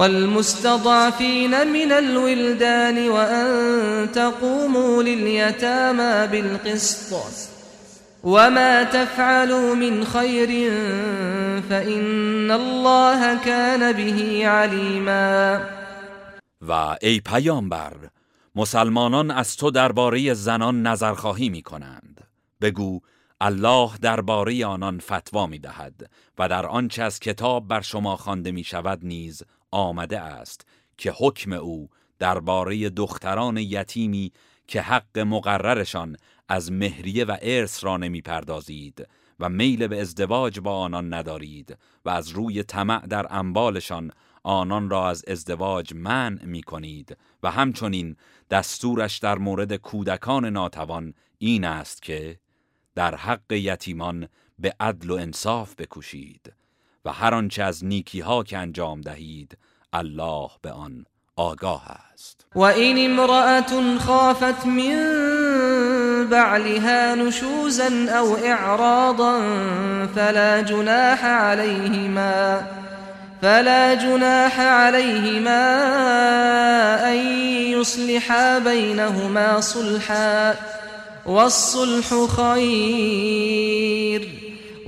والمستضعفين من الولدان وأن تقوموا لليتامى بالقسط. وما تفعلوا من خير فإن الله كان به عليما. و ای پیامبر مسلمانان از تو درباره زنان نظرخواهی می کنند بگو الله درباره آنان فتوا می دهد و در آنچه از کتاب بر شما خوانده می شود نیز آمده است که حکم او درباره دختران یتیمی که حق مقررشان از مهریه و ارث را نمی پردازید و میل به ازدواج با آنان ندارید و از روی طمع در انبالشان آنان را از ازدواج منع می کنید و همچنین دستورش در مورد کودکان ناتوان این است که در حق یتیمان به عدل و انصاف بکوشید. و هر آنچه از نیکی ها که انجام دهید الله به آن آگاه است. و این امرأة خافت من بعلها نشوزا او اعراضا فلا جناح عليهما فلا جناح عليهما أن يصلحا بينهما صلحا والصلح خير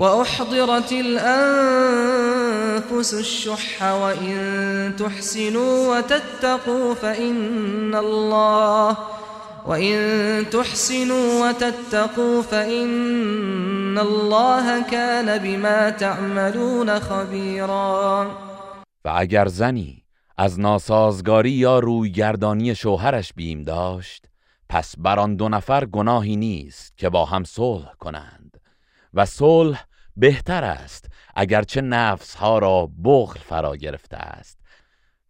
وأحضرت الأنفس الشح وإن تحسنوا وتتقوا فإن الله وإن تحسنوا وتتقوا فإن الله كان بما تعملون خبيرا. و اگر زنی از ناسازگاری یا رویگردانی شوهرش بیم داشت پس بر آن دو نفر گناهی نیست که با هم صلح کنند و صلح بهتر است اگرچه نفسها را بخل فرا گرفته است.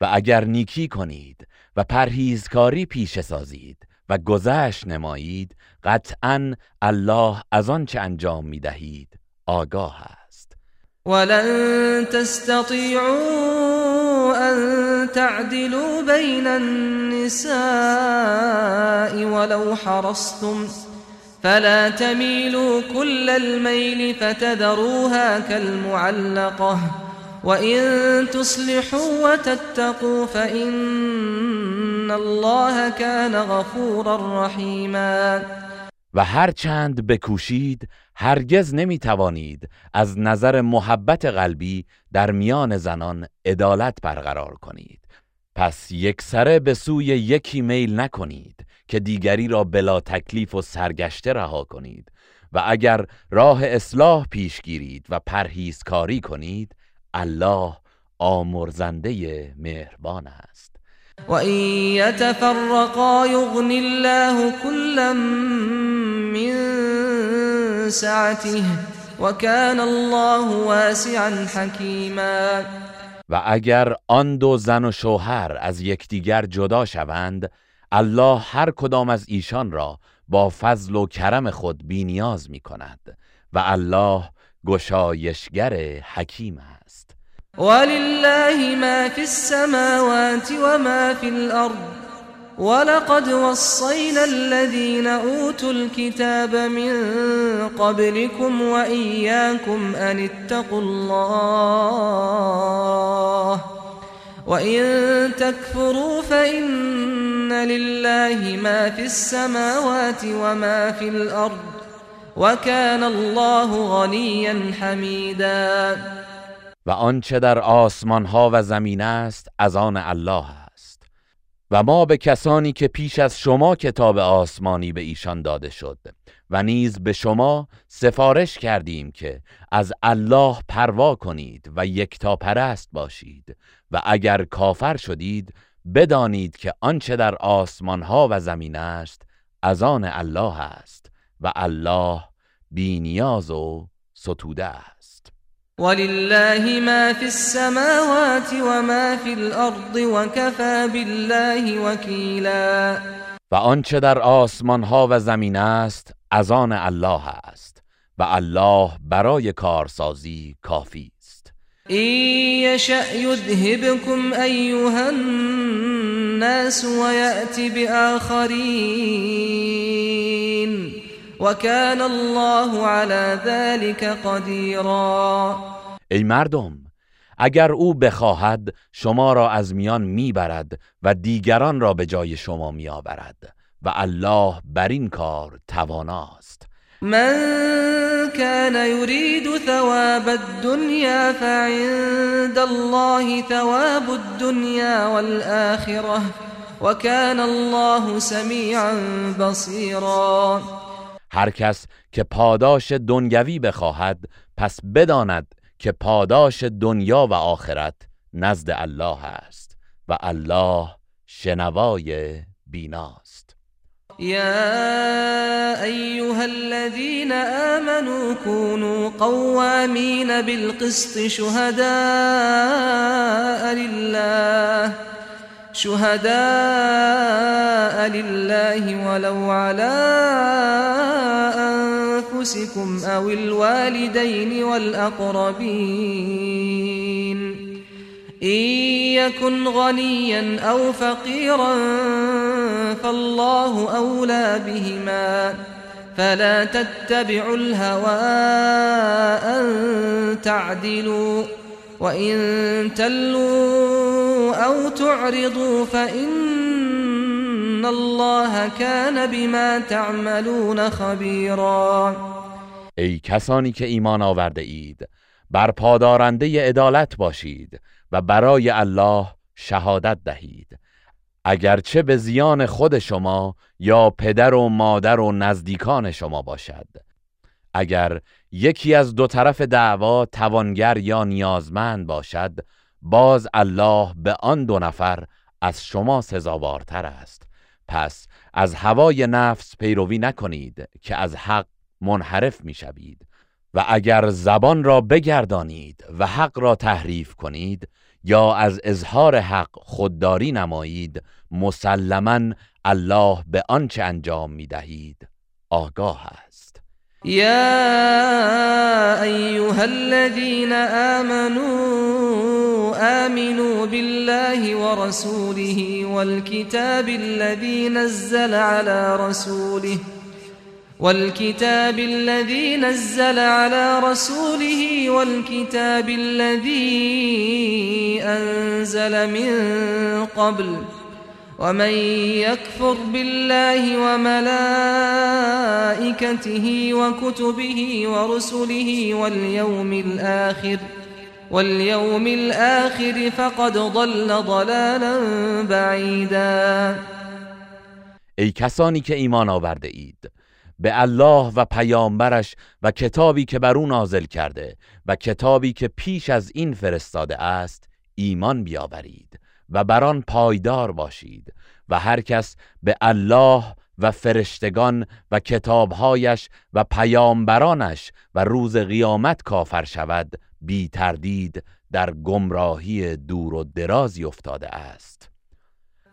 و اگر نیکی کنید و پرهیزکاری پیش سازید و گذشت نمایید قطعا الله از آنچه انجام می دهید آگاه است. ولن تستطيعوا أن تعدلوا بين النساء ولو حرصتم فلا تميلوا كل الميل فتذروها كالمعلقة. وإن تصلحوا وتتقوا فإن الله كان غفورا رحيما. و هر چند بکوشید هرگز نمی توانید از نظر محبت قلبی در میان زنان عدالت برقرار کنید. پس یک سره به سوی یکی میل نکنید. که دیگری را بلا تکلیف و سرگشته رها کنید و اگر راه اصلاح پیش گیرید و پرهیزکاری کنید الله آمرزنده مهربان است. و این یتفرقا یغنی الله کلا من سعته و کان الله واسعا حکیما. و اگر آن دو زن و شوهر از یکدیگر جدا شوند الله هر کدام از ایشان را با فضل و کرم خود بینیاز می کند و الله گشایشگر حکیم است. ولله ما فی السماوات و ما فی الارض ولقد وصينا الذين أوتوا الكتاب من قبلكم وإياكم أن اتقوا الله. وإن تكفروا فإن لله ما في السماوات وما في الأرض وكان الله غنيا حميدا. و آنچه در آسمان ها و زمین است از آن الله است. و ما به کسانی که پیش از شما کتاب آسمانی به ایشان داده شد و نیز به شما سفارش کردیم که از الله پروا کنید و یکتا پرست باشید و اگر کافر شدید بدانید که آنچه در آسمان ها و زمین است از آن الله است و الله بینیاز و ستوده است. ولله ما في السماوات وما في الأرض وكفى بالله وكيلا و آنچه در آسمان ها و زمین است از آن الله است و الله برای کارسازی کافی. إن يشأ يذهبكم أيها الناس ويأت بآخرين وكان الله على ذلك قديرا. ای مردم اگر او بخواهد شما را از میان می‌برد و دیگران را به جای شما میآورد و الله بر این کار تواناست من كان يريد ثواب الدنيا فعند الله ثواب الدنيا والآخرة وكان الله سميعا بصيرا. هر کس که پاداش دنیوی بخواهد پس بداند که پاداش دنیا و آخرت نزد الله است و الله شنوای بیناست يا أيها الذين آمنوا كونوا قوامين بالقسط شهداء لله شهداء لله ولو على أنفسكم أو الوالدين والأقربين. إن يكن غنيا أو فقيرا فالله أولى بهما فلا تتبعوا الهوى أن تعدلوا وإن تلوا أو تعرضوا فإن الله كان بما تعملون خبيرا. ای کسانی که ایمان آورده اید بر پادارنده عدالت باشید. و برای الله شهادت دهید. اگرچه به زیان خود شما یا پدر و مادر و نزدیکان شما باشد. اگر یکی از دو طرف دعوا توانگر یا نیازمند باشد باز الله به آن دو نفر از شما سزاوارتر است. پس از هوای نفس پیروی نکنید که از حق منحرف می‌شوید. و اگر زبان را بگردانید و حق را تحریف کنید یا از اظهار حق خودداری نمایید مسلما الله به آنچه انجام می دهید آگاه است. یا ایها الذين آمنوا آمنوا بالله ورسوله والكتاب الذي نزل على رسوله والكتاب الذي نزل على رسوله والكتاب الذي أنزل من قبل ومن يكفر بالله وملائكته وكتبه ورسله واليوم الآخر واليوم الآخر فقد ضل ضلالا بعيدا. کسانی که ایمان آورده اید به الله و پیامبرش و کتابی که بر او نازل کرده و کتابی که پیش از این فرستاده است ایمان بیاورید و بر آن پایدار باشید و هر کس به الله و فرشتگان و کتابهایش و پیامبرانش و روز قیامت کافر شود بی تردید در گمراهی دور و درازی افتاده است.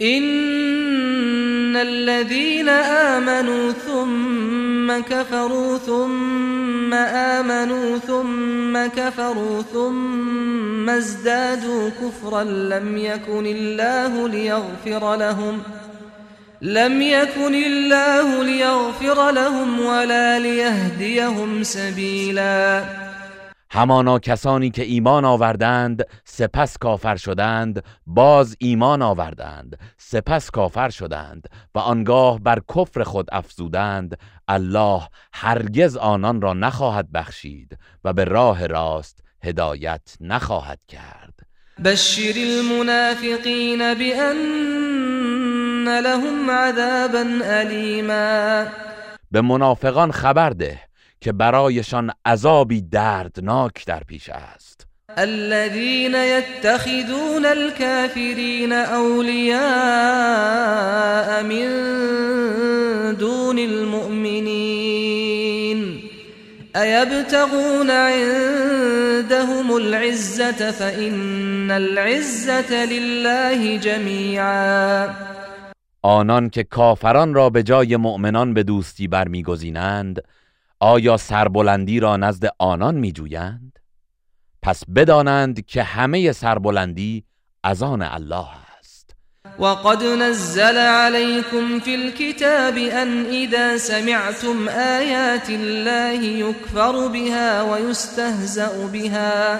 إن الذين آمنوا ثم كفروا ثم آمنوا ثم كفروا ثم ازدادوا كفرا لم يكن الله ليغفر لهم لم يكن الله ليغفر لهم ولا ليهديهم سبيلا همانا کسانی که ایمان آوردند سپس کافر شدند باز ایمان آوردند سپس کافر شدند و آنگاه بر کفر خود افزودند الله هرگز آنان را نخواهد بخشید و به راه راست هدایت نخواهد کرد. بشر المنافقین بأن لهم عذابا ألیما. به منافقان خبر ده که برایشان عذابی دردناک در پیش است. الذين يتخذون الكافرين أولياء من دون المؤمنين أيبتغون عندهم العزة فإن العزة لله جميعا آنان که کافران را به جای مؤمنان به دوستی برمیگزینند آیا سربلندی را نزد آنان میجویند؟ پس بدانند که همه سربلندی از آن الله است. وقد نزل عليكم في الكتاب أن إذا سمعتم آيات الله يكفر بها ويستهزأ بها.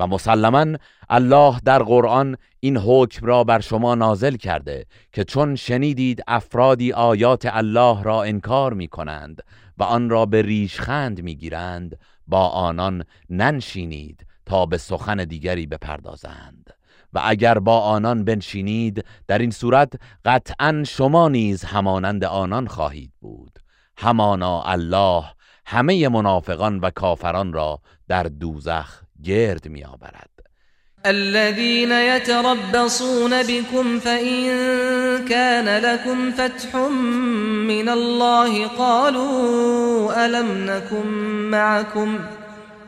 و مسلما الله در قرآن این حکم را بر شما نازل کرده که چون شنیدید افرادی آیات الله را انکار می کنند و آن را به ریشخند می گیرند با آنان ننشینید تا به سخن دیگری بپردازند. و اگر با آنان بنشینید در این صورت قطعا شما نیز همانند آنان خواهید بود. همانا الله همه منافقان و کافران را در دوزخ گرد می آورد الذين يتربصون بكم فإن كان لكم فتح من الله قالوا ألم نكن معكم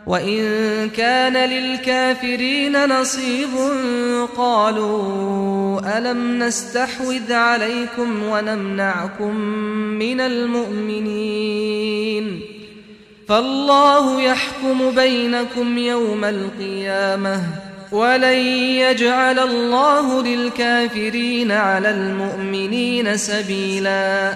وإن كان للكافرين نصيب قالوا ألم نستحوذ عليكم ونمنعكم من المؤمنين. فالله يحكم بينكم يوم القيامة ولن يجعل الله للكافرين على المؤمنين سبیلا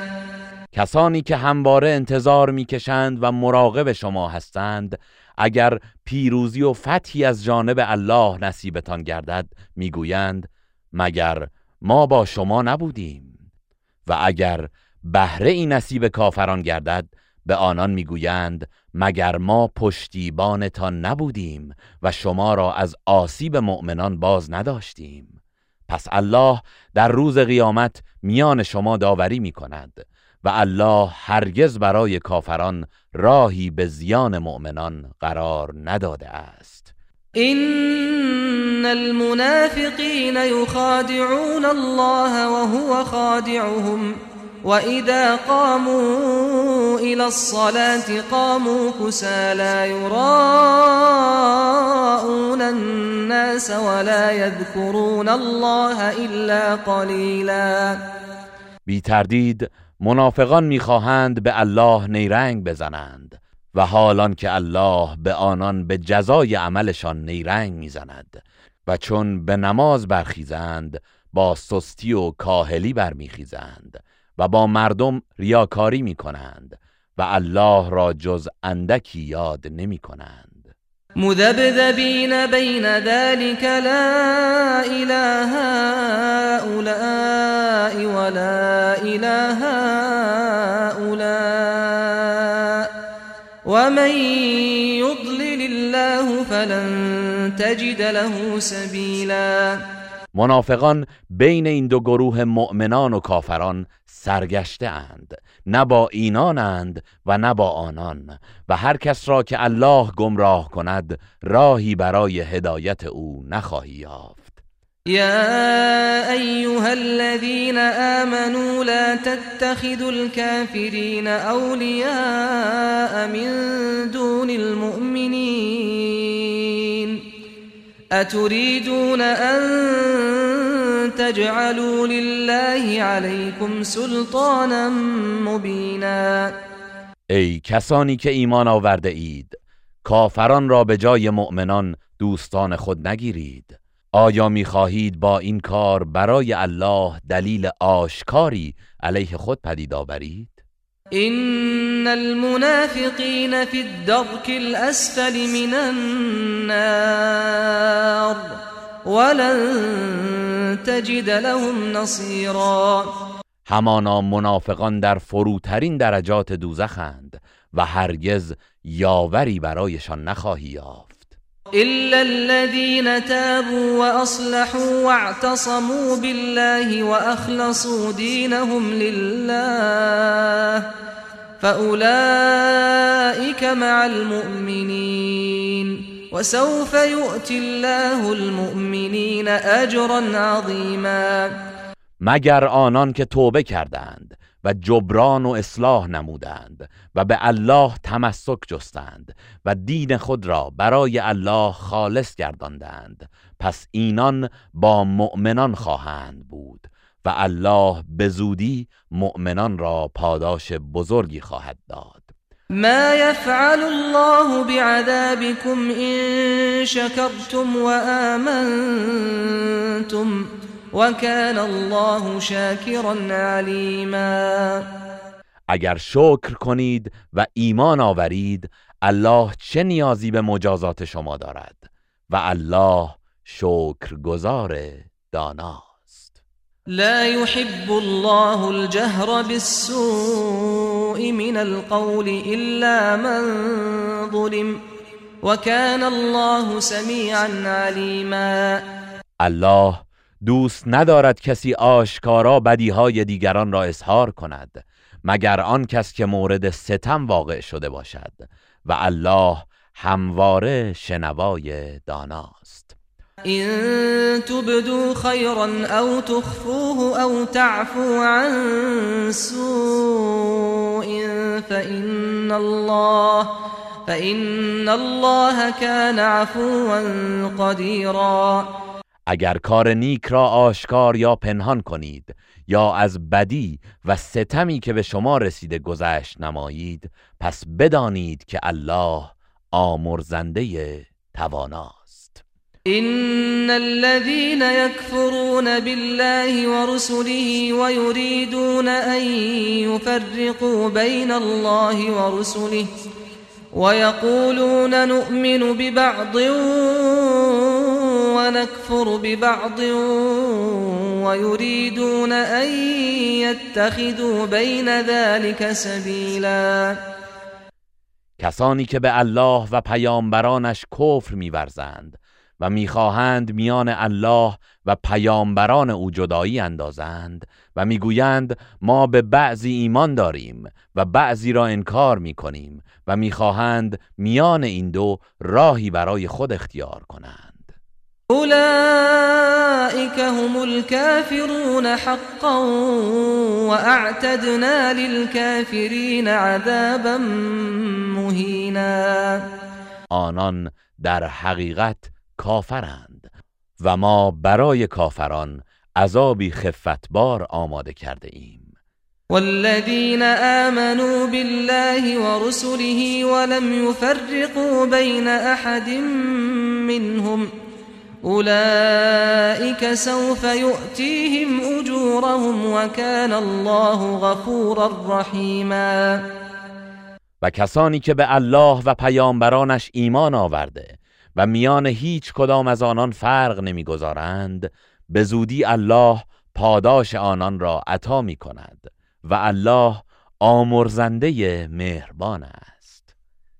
کسانی که همواره انتظار می‌کشند و مراقب شما هستند اگر پیروزی و فتحی از جانب الله نصیبتان گردد می‌گویند مگر ما با شما نبودیم؟ و اگر بهره این نصیب کافران گردد به آنان می‌گویند مگر ما پشتیبانتان نبودیم و شما را از آسیب مؤمنان باز نداشتیم. پس الله در روز قیامت میان شما داوری می کند و الله هرگز برای کافران راهی به زیان مؤمنان قرار نداده است. ان المنافقین یخادعون الله وهو خادعهم. وإذا قاموا إلى الصلاة قاموا كسالى يراءون الناس ولا يذكرون الله إلا قليلا. بی تردید منافقان می‌خواهند به الله نیرنگ بزنند و حالان که الله به آنان به جزای عملشان نیرنگ می‌زند و چون به نماز برخیزند با سستی و کاهلی برمیخیزند. و با مردم ریاکاری می کنند و الله را جز اندکی یاد نمی کنند مذبذبین بین ذلك لا اله هؤلاء ولا اله هؤلاء ومن يضلل الله فلن تجد له سبیلا. منافقان بین این دو گروه مؤمنان و کافران سرگشته اند. نه با اینانند و نه با آنان. و هر کس را که الله گمراه کند راهی برای هدایت او نخواهی یافت. يا أيها الذين آمنوا لا تتخذوا الكافرين أولياء من دون المؤمنين أتريدون أن تجعلوا لله عليكم سلطانا مبینا ای کسانی که ایمان آورده اید کافران را به جای مؤمنان دوستان خود نگیرید. آیا می‌خواهید با این کار برای الله دلیل آشکاری علیه خود پدید آورید؟ ان المنافقین فی الدرک الاسفل من النار ولن تجد لهم نصیرا همانا منافقان در فروترین درجات دوزخند و هرگز یاوری برایشان نخواهی یافت. إلا الذين تابوا وأصلحوا واعتصموا بالله وأخلصوا دينهم لله فأولئك مع المؤمنين وسوف يؤتي الله المؤمنين أجرا عظیما مگر آنان که توبه کردند. و جبران و اصلاح نمودند و به الله تمسک جستند و دین خود را برای الله خالص گرداندند. پس اینان با مؤمنان خواهند بود و الله به زودی مؤمنان را پاداش بزرگی خواهد داد. ما يفعل الله بعذابكم إن شكرتم وآمنتم وكان الله شاكرا عليما. اگر شکر کنید و ایمان آورید الله چه نیازی به مجازات شما دارد؟ و الله شکر گزار دانا لا يحب الله الجهر بالسوء من القول إلا من ظلم وكان الله سميعا عليما. الله دوست ندارد کسی آشکارا بدیهای دیگران را اظهار کند مگر آن کس که مورد ستم واقع شده باشد و الله همواره شنوای داناست. إن تبدوا خيرا أو تخفوه أو تعفو عن سوء فإن الله فإن الله كان عفوا قديرا. اگر کار نیک را آشکار یا پنهان کنید یا از بدی و ستمی که به شما رسیده گذشت نمایید پس بدانید که الله آمرزنده توانا إن الذين يكفرون بالله ورسله ويريدون أن يفرقوا بين الله ورسله ويقولون نؤمن ببعض ونكفر ببعض ويريدون أن يتخذوا بين ذلك سبيلا. کسانی که به الله و پیامبرانش کفر میورزند و می‌خواهند میان الله و پیامبران او جدایی اندازند و می‌گویند ما به بعضی ایمان داریم و بعضی را انکار می‌کنیم و می‌خواهند میان این دو راهی برای خود اختیار کنند. اولئك هم الكافرون حقا واعتدنا للكافرين عذابا مهینا آنان در حقیقت کافرند و ما برای کافران عذابی خفتبار آماده کرده ایم. والذين آمنوا بالله ورسله ولم يفرقوا بين أحد منهم أولئك سوف يؤتيهم أجورهم وكان الله غفورا رحيما. و کسانی که به الله و پیامبرانش ایمان آورده و میان هیچ کدام از آنان فرق نمی‌گذارند به زودی الله پاداش آنان را عطا می کند و الله آمرزنده مهربان است.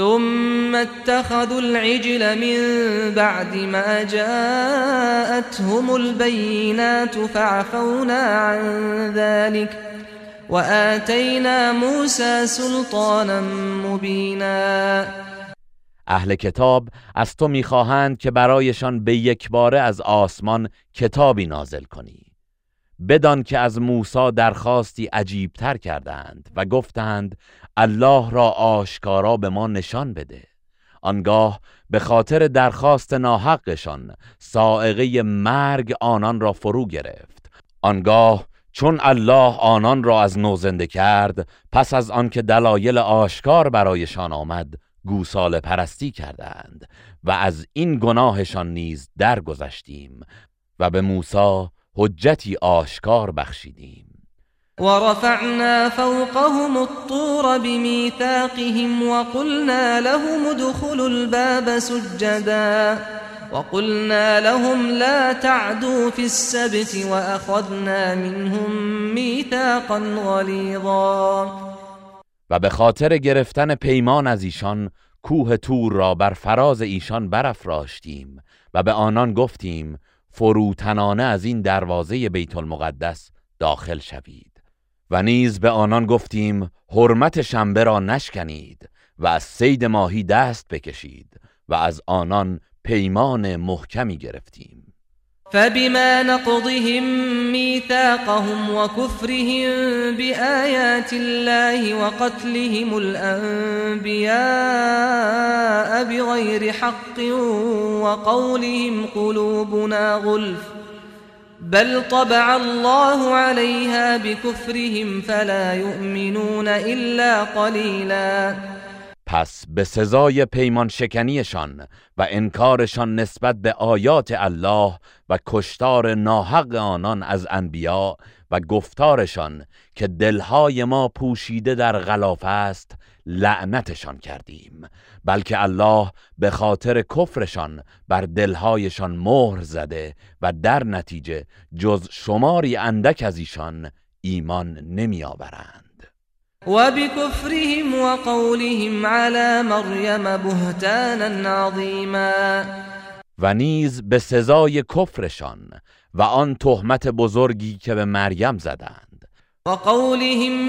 ثم اتخذوا العجل من بعد ما جاءتهم البينات فعفونا عن ذلك وآتينا موسى سلطانا مبينا. اهل کتاب از تو می‌خواهند که برایشان به یک باره از آسمان کتابی نازل کنی. بدان که از موسی درخواستی عجیبتر کردند و گفتند الله را آشکارا به ما نشان بده. آنگاه به خاطر درخواست ناحقشان سائقه مرگ آنان را فرو گرفت. آنگاه چون الله آنان را از نو زنده کرد پس از آنکه دلایل آشکار برایشان آمد گوساله پرستی کردند و از این گناهشان نیز درگذشتیم و به موسی حجتی آشکار بخشیدیم. ورفعنا فوقهم الطور بميثاقهم وقلنا لهم ادخلوا الباب سجدا وقلنا لهم لا تعدوا في السبت وأخذنا منهم ميثاقا غليظا. و به خاطر گرفتن پیمان از ایشان کوه تور را بر فراز ایشان برافراشتیم و به آنان گفتیم فروتنانه از این دروازه بیت المقدس داخل شوید. و نیز به آنان گفتیم حرمت شنبه را نشکنید و از سید ماهی دست بکشید و از آنان پیمان محکمی گرفتیم. فبما نقضهم ميثاقهم وكفرهم بآيات الله وقتلهم الأنبياء بغير حق وقولهم قلوبنا غلف. بل طبع الله عليها بكفرهم فلا يؤمنون إلا قليلا. پس به سزای پیمان شکنیشان و انکارشان نسبت به آیات الله و کشتار ناحق آنان از انبیا و گفتارشان که دلهای ما پوشیده در غلاف است لعنتشان کردیم بلکه الله به خاطر کفرشان بر دلهایشان مهر زده و در نتیجه جز شماری اندک از ایشان ایمان نمی آورند وبكفرهم وقولهم على مريم بهتانا عظيما و نیز به سزای کفرشان و آن تهمت بزرگی که به مریم زدند. وقولهم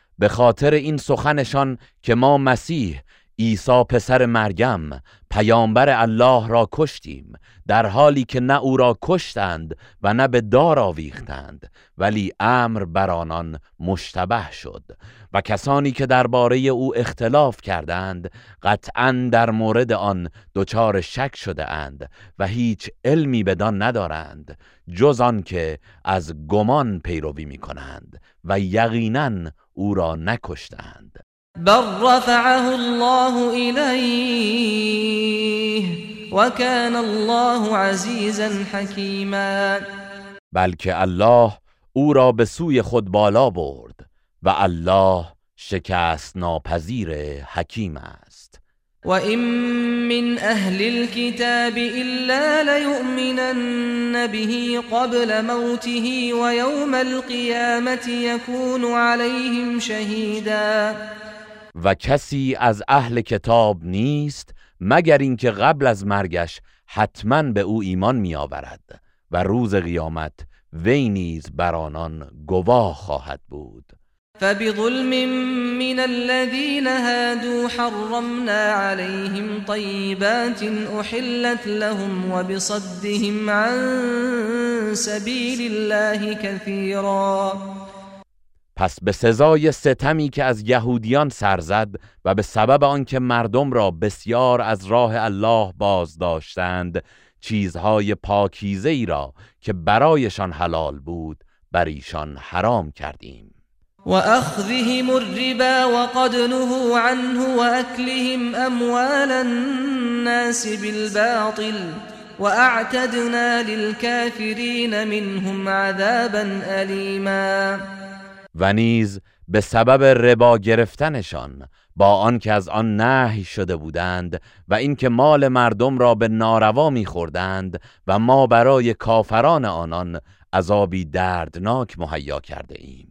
به خاطر این سخنشان که ما مسیح عیسی پسر مریم پیامبر الله را کشتیم در حالی که نه او را کشتند و نه به دار آویختند ولی امر بر آنان مشتبه شد و کسانی که درباره او اختلاف کردند قطعا در مورد آن دچار شک شده اند و هیچ علمی بدان ندارند جز آن که از گمان پیروی می کنند و یقینا او را نکشتند. بل رفعه الله إليه وكان الله عزیزا حکیما بلکه الله او را به سوی خود بالا برد و الله شکست ناپذیر حکیم است. وإن من أهل الكتاب إلا ليؤمنن به قبل موته ويوم القيامة يكون عليهم شهيدا. و کسی از اهل کتاب نیست مگر اینکه قبل از مرگش حتما به او ایمان می آورد و روز قیامت وی نیز بر آنان گواه خواهد بود. فبظلم من الذين هادوا حرمنا عليهم طيبات أحلت لهم وبصدهم عن سبيل الله كثيرا. پس به سزای ستمی که از یهودیان سرزد و به سبب آنکه مردم را بسیار از راه الله باز داشتند چیزهای پاکیزه ای را که برایشان حلال بود بر ایشان حرام کردیم. و اخذهم الربا وقد نهوا عنه واكلهم اموال الناس بالباطل واعتدنا للكافرين منهم عذابا الیما و نیز به سبب ربا گرفتنشان با آنکه از آن نهی شده بودند و اینکه مال مردم را به ناروا میخوردند و ما برای کافران آنان عذابی دردناک مهیا کرده ایم.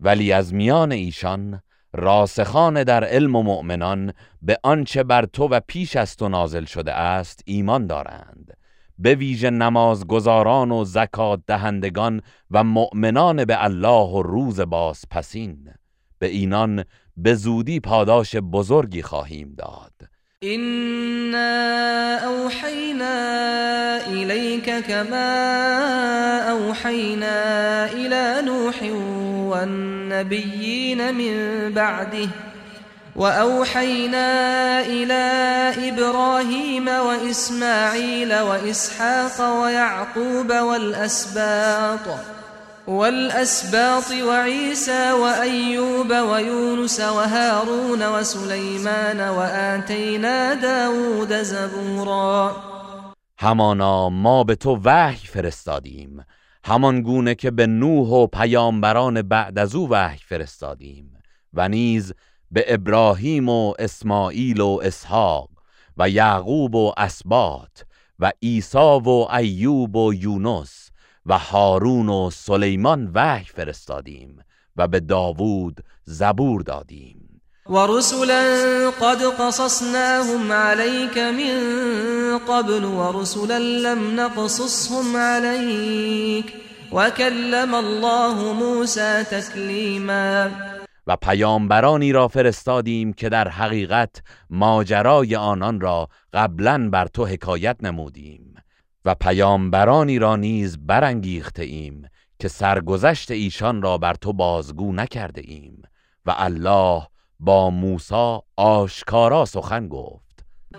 ولی از میان ایشان راسخان در علم و مؤمنان به آنچه بر تو و پیش از تو نازل شده است ایمان دارند. به ویژه نمازگزاران و زکات دهندگان و مؤمنان به الله و روز باز پسین به اینان به زودی پاداش بزرگی خواهیم داد. إنا أوحينا إليك كما أوحينا إلى نوح والنبيين من بعده وأوحينا إلى إبراهيم وإسماعيل وإسحاق ويعقوب والأسباط والأسباط وعيسى وأيوب ويونس وهارون وسليمان وآتينا داود زبورا. همانا ما به تو وحی فرستادیم. همان گونه که به نوح و پیامبران بعد از او وحی فرستادیم. و نیز به ابراهیم و اسماعیل و اسحاق و یعقوب و اسبات و عیسی و ایوب و یونس و هارون و سلیمان وحی فرستادیم و به داوود زبور دادیم. و رسولا قد قصصناهم عليك من قبل و رسولا لم نقصصهم عليك وكلم الله موسى تكلیما و پیامبرانی را فرستادیم که در حقیقت ماجرای آنان را قبلا بر تو حکایت نمودیم. و پیامبرانی را نیز برانگیخته ایم که سرگذشت ایشان را بر تو بازگو نکرده ایم و الله با موسی آشکارا سخن گفت.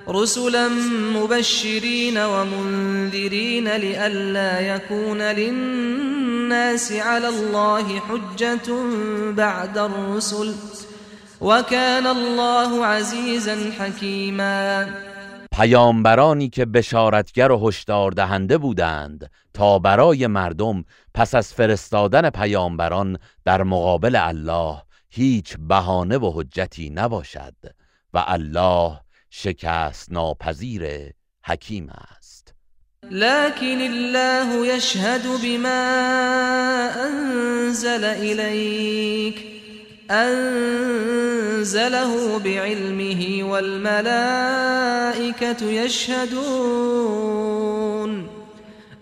رسلا مبشرين ومنذرين لئلا يكون للناس على الله حجة بعد الرسل وكان الله عزيزا حكيما پیامبرانی که بشارتگر و هشدار دهنده بودند تا برای مردم پس از فرستادن پیامبران در مقابل الله هیچ بهانه و حجتی نباشد و الله شکست ناپذیر حکیم است. لكن الله يشهد بما انزل اليك انزله بعلمه والملائكه يشهدون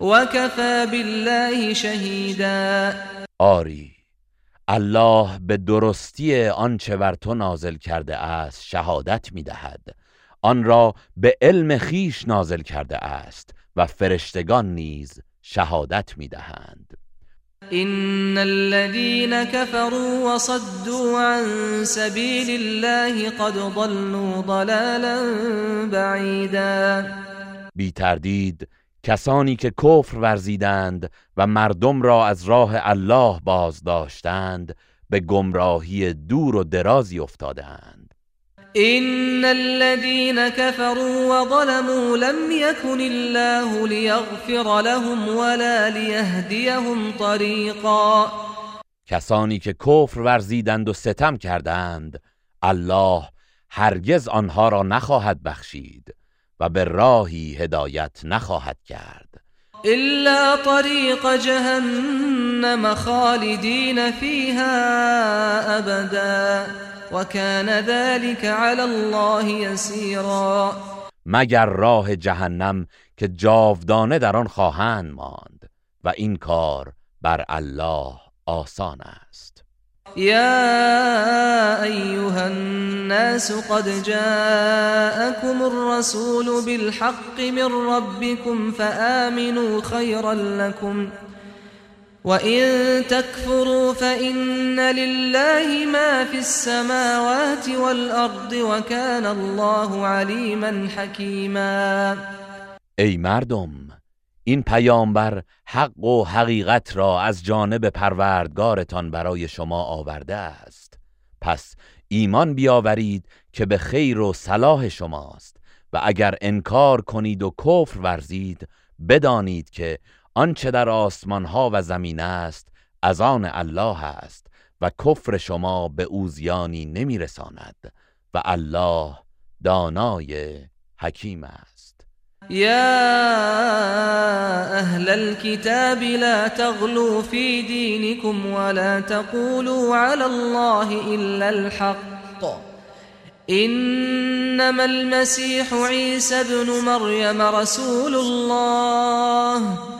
وكفى بالله شهيدا. آری الله به درستی آنچه بر تو نازل کرده است شهادت می‌دهد. آن را به علم خیش نازل کرده است و فرشتگان نیز شهادت می‌دهند. ان الذين كفروا وصدوا عن سبيل الله قد ضلوا ضلالا بعيدا. بی تردید کسانی که کفر ورزیدند و مردم را از راه الله باز داشتند به گمراهی دور و درازی افتادند ان الذين كفروا وظلموا لم يكن الله ليغفر لهم ولا ليهديهم طريقا. کسانی که کفر ورزیدند و ستم کردند الله هرگز آنها را نخواهد بخشید و به راهی هدایت نخواهد کرد. الا طريق جهنم خالدين فيها ابدا وكان ذلك على الله يسيرا. مگر راه جهنم که جاودانه در آن خواهند ماند و این کار بر الله آسان است. يا ايها الناس قد جاءكم الرسول بالحق من ربكم فآمنوا خيرا لكم وإن تكفروا فإن لله ما في السماوات والأرض وكان الله عليما حكيما. ای مردم این پیامبر حق و حقیقت را از جانب پروردگارتان برای شما آورده است. پس ایمان بیاورید که به خیر و صلاح شماست و اگر انکار کنید و کفر ورزید بدانید که آنچه در آسمان ها و زمین است از آن الله است و کفر شما به او زیانی نمیرساند و الله دانای حکیم است. يا أهل الكتاب لا تغلوا في دينكم ولا تقولوا على الله إلا الحق. إنما المسيح عيسى ابن مريم رسول الله.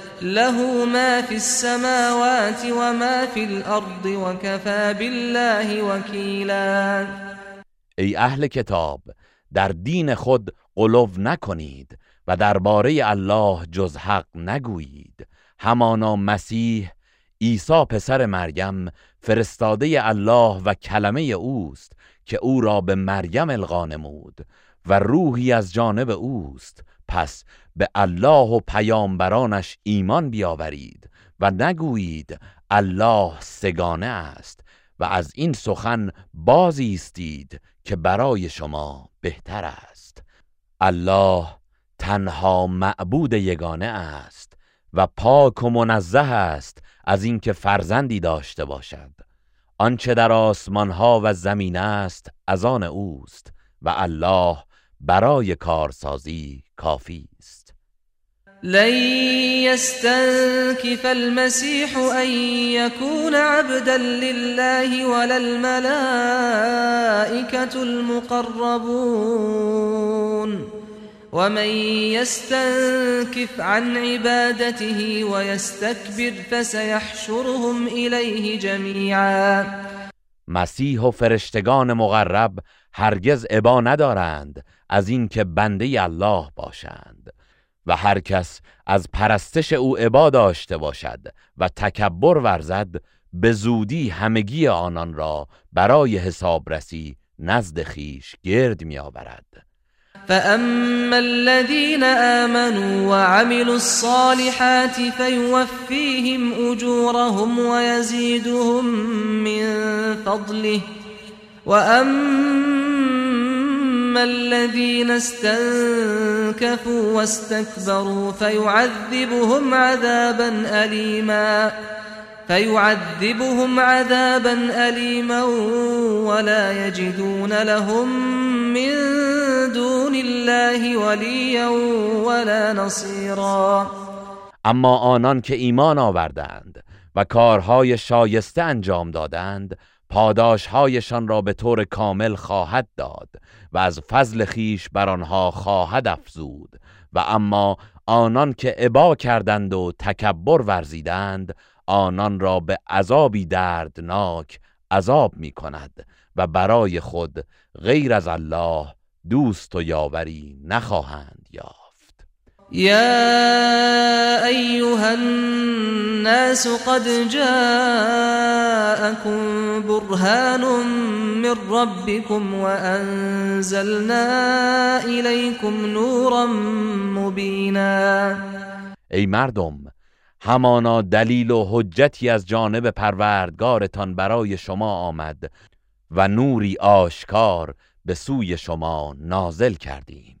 له ما في السماوات وما في الأرض وكفى بالله وكيلا. ای اهل کتاب در دین خود قلو نکنید و درباره الله جز حق نگویید. همانا مسیح عیسی پسر مریم فرستاده الله و کلمه اوست که او را به مریم القا نمود و روحی از جانب اوست. پس به الله و پیامبرانش ایمان بیاورید و نگویید الله سگانه است و از این سخن بازی استید که برای شما بهتر است. الله تنها معبود یگانه است و پاک و منزه است از اینکه فرزندی داشته باشد. آنچه در آسمان ها و زمین است از آن اوست و الله برای کارسازی کافی است. لن يستنكف المسيح أن يكون عبدا لله ولا الملائكة المقربون. ومن يستنكف عن عبادته ويستكبر فسيحشرهم إليه جميعا. مسیح و فرشتگان مقرب هرگز عبا ندارند از اینکه بنده الله باشند. و هر کس از پرستش او عبا داشته باشد و تکبر ورزد به زودی همگی آنان را برای حسابرسی نزد خیش گرد می آورد فأما الذين آمنوا وعملوا الصالحات فيوفيهم أجورهم ويزيدهم من فضله. وأما الذين استنكفوا واستكبروا فيعذبهم عذابا أليما فيعذبهم عذابا أليما ولا يجدون لهم من دون الله وليا ولا نصيرا. أما آنان که ایمان آوردند و کارهای شایسته انجام دادند پاداشهایشان را به طور کامل خواهد داد. و از فضل خیش بر آنها خواهد افزود. و اما آنان که عبا کردند و تکبر ورزیدند آنان را به عذابی دردناک عذاب می کند و برای خود غیر از الله دوست و یاوری نخواهند یافت. یا ایها الناس قد جاءكم برهان من ربكم وانزلنا الیکم نورا مبینا ای مردم همانا دلیل و حجتی از جانب پروردگارتان برای شما آمد و نوری آشکار به سوی شما نازل کردیم.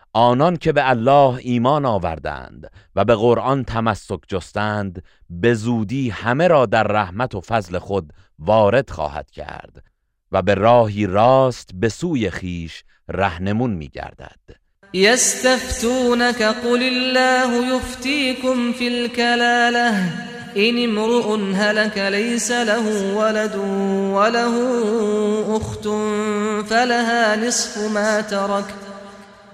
آنان که به الله ایمان آوردند و به قرآن تمسک جستند به زودی همه را در رحمت و فضل خود وارد خواهد کرد و به راهی راست به سوی خیش رهنمون می گردد يستفتونك قل الله يفتيكم في الكلاله إن امرؤ هلك ليس له ولد وله أخت فلها نصف ما ترك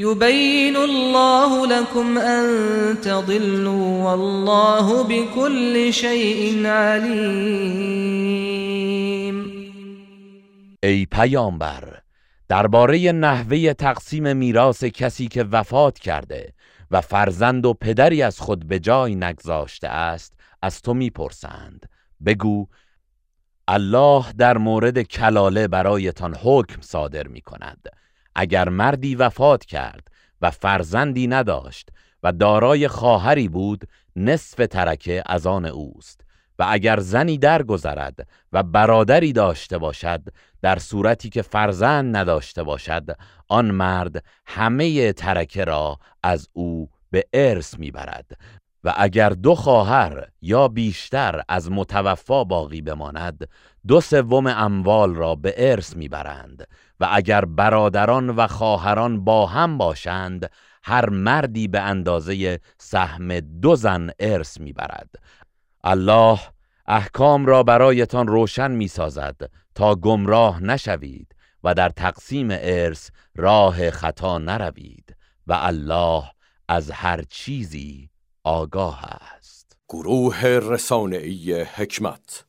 يبين الله لكم أن تضلوا والله بكل شيء عليم. ای پیامبر درباره نحوه تقسیم میراث کسی که وفات کرده و فرزند و پدری از خود به جای نگذاشته است از تو می‌پرسند. بگو الله در مورد کلاله برایتان حکم صادر می کند اگر مردی وفات کرد و فرزندی نداشت و دارای خواهری بود نصف ترکه از آن اوست. و اگر زنی درگذرد و برادری داشته باشد در صورتی که فرزند نداشته باشد آن مرد همه ترکه را از او به ارث می‌برد. و اگر دو خواهر یا بیشتر از متوفا باقی بماند دو سوم اموال را به ارث می‌برند. و اگر برادران و خواهران با هم باشند هر مردی به اندازه سهم دو زن ارث می‌برد. الله احکام را برایتان روشن می‌سازد تا گمراه نشوید و در تقسیم ارث راه خطا نروید و الله از هر چیزی آگاه است. گروه رسانه‌ای حکمت